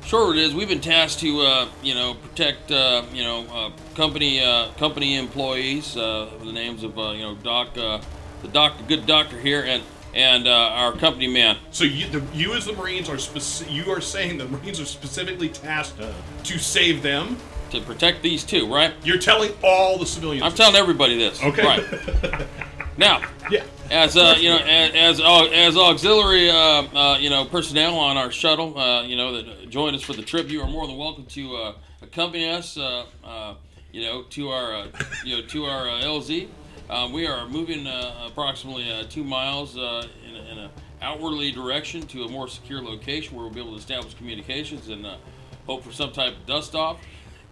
Short of it is we've been tasked to uh, you know protect uh, you know uh, company uh, company employees. Uh, the names of uh, you know Doc uh, the doc the good doctor here and and uh, our company man. So you, the, you as the Marines are speci- you are saying the Marines are specifically tasked to save them. to protect these two, right? You're telling all the civilians. I'm telling everybody this. Okay. Right. now, Yeah. as uh, you know, as as, as auxiliary, uh, uh, you know, personnel on our shuttle, uh, you know, that join us for the trip, you are more than welcome to uh, accompany us, uh, uh, you know, to our, uh, you know, to our uh, LZ. Uh, we are moving uh, approximately uh, two miles uh, in, a, in a outwardly direction to a more secure location where we'll be able to establish communications and uh, hope for some type of dust off.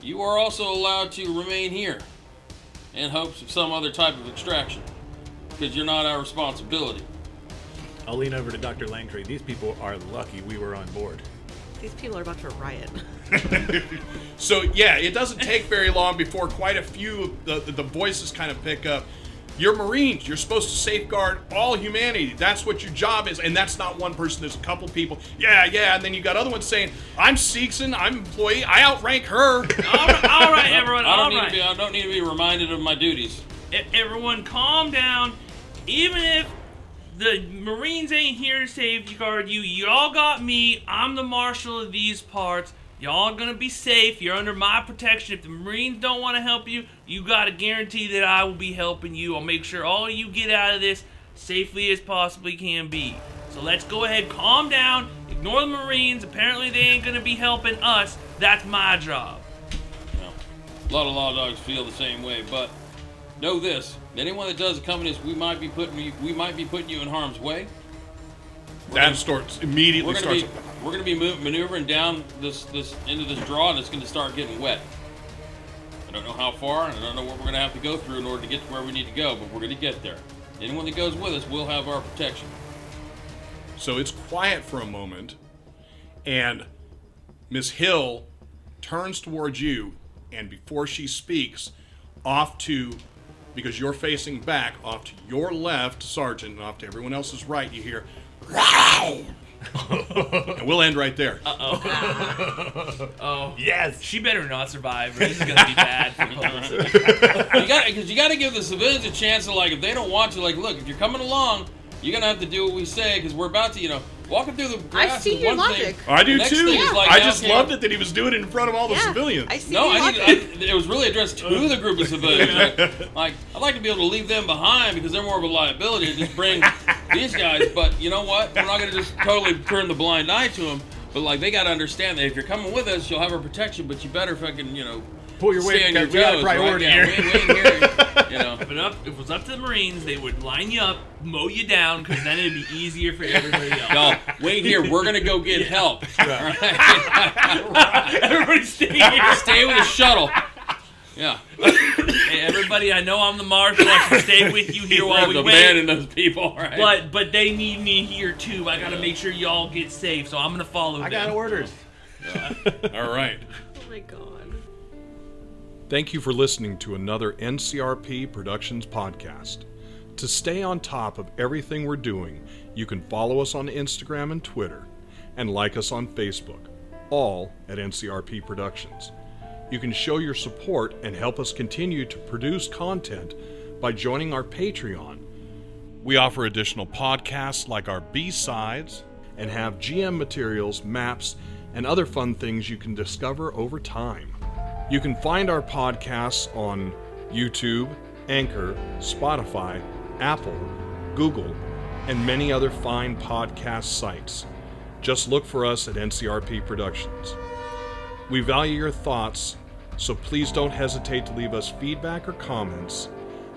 You are also allowed to remain here in hopes of some other type of extraction because you're not our responsibility. I'll lean over to Dr. Langtree. These people are lucky we were on board. These people are about to riot. So yeah, it doesn't take very long before quite a few of the, the voices kind of pick up. You're Marines. You're supposed to safeguard all humanity. That's what your job is. And that's not one person. There's a couple people. Yeah, yeah. And then you got other ones saying, I'm Seegson. I'm employee. I outrank her. all right, all right, everyone. I don't All need right. to be. I don't need to be reminded of my duties. E- everyone calm down. Even if the Marines ain't here to safeguard you, y'all got me. I'm the marshal of these parts. Y'all gonna be safe. You're under my protection. If the Marines don't want to help you, you gotta guarantee that I will be helping you. I'll make sure all you get out of this safely as possibly can be. So let's go ahead, calm down, ignore the Marines. Apparently they ain't gonna be helping us. That's my job. You a lot of law dogs feel the same way, but know this: anyone that does come in this, we might be putting you, we might be putting you in harm's way. That starts immediately We're gonna starts. be we're gonna be move, maneuvering down this this into this draw, and it's gonna start getting wet. I don't know how far, and I don't know what we're gonna have to go through in order to get to where we need to go, but we're gonna get there. Anyone that goes with us will have our protection. So it's quiet for a moment, and Miss Hill turns towards you, and before she speaks, off to, because you're facing back, off to your left, Sergeant, and off to everyone else's right, you hear, "Growl!" and we'll end right there. Uh oh, oh. Yes. she better not survive, or this is gonna be bad for publicity. because you got to give the civilians a chance to like if they don't want to like look if you're coming along you're gonna have to do what we say because we're about to you know walking through the grass I see is your one logic. thing. I do too. thing is, like, I just loved it that he was doing it in front of all the Yeah, civilians. I see No, your I need. logic. I, it was really addressed to the group of civilians. Like, like, I'd like to be able to leave them behind because they're more of a liability and just bring these guys. But you know what? We're not going to just totally turn the blind eye to them. But like, they got to understand that if you're coming with us, you'll have our protection. But you better fucking, you know, Pull your stay weight. on your We got a toes, priority right? Yeah, here. we ain't- here, you know. If it, up, if it was up to the Marines, they would line you up, mow you down, because then it'd be easier for everybody else. Y'all, wait here. We're gonna go get help. Alright? Everybody stay here. Stay with the shuttle. Yeah. Hey, everybody, I know I'm the marshal. I should stay with you here We while have we to wait. abandon those people, right? But but they need me here too. I gotta make sure y'all get safe, so I'm gonna follow I them. got orders. All right. Oh my god. Thank you for listening to another NCRP Productions podcast. To stay on top of everything we're doing, you can follow us on Instagram and Twitter, and like us on Facebook, all at NCRP Productions. You can show your support and help us continue to produce content by joining our Patreon. We offer additional podcasts like our B sides and have GM materials, maps, and other fun things you can discover over time. You can find our podcasts on YouTube, Anchor, Spotify, Apple, Google, and many other fine podcast sites. Just look for us at NCRP Productions. We value your thoughts, so please don't hesitate to leave us feedback or comments.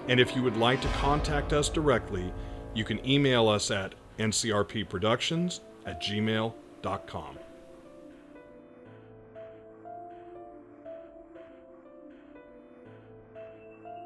And if you would like to contact us directly, you can email us at ncrpproductions at gmail.com.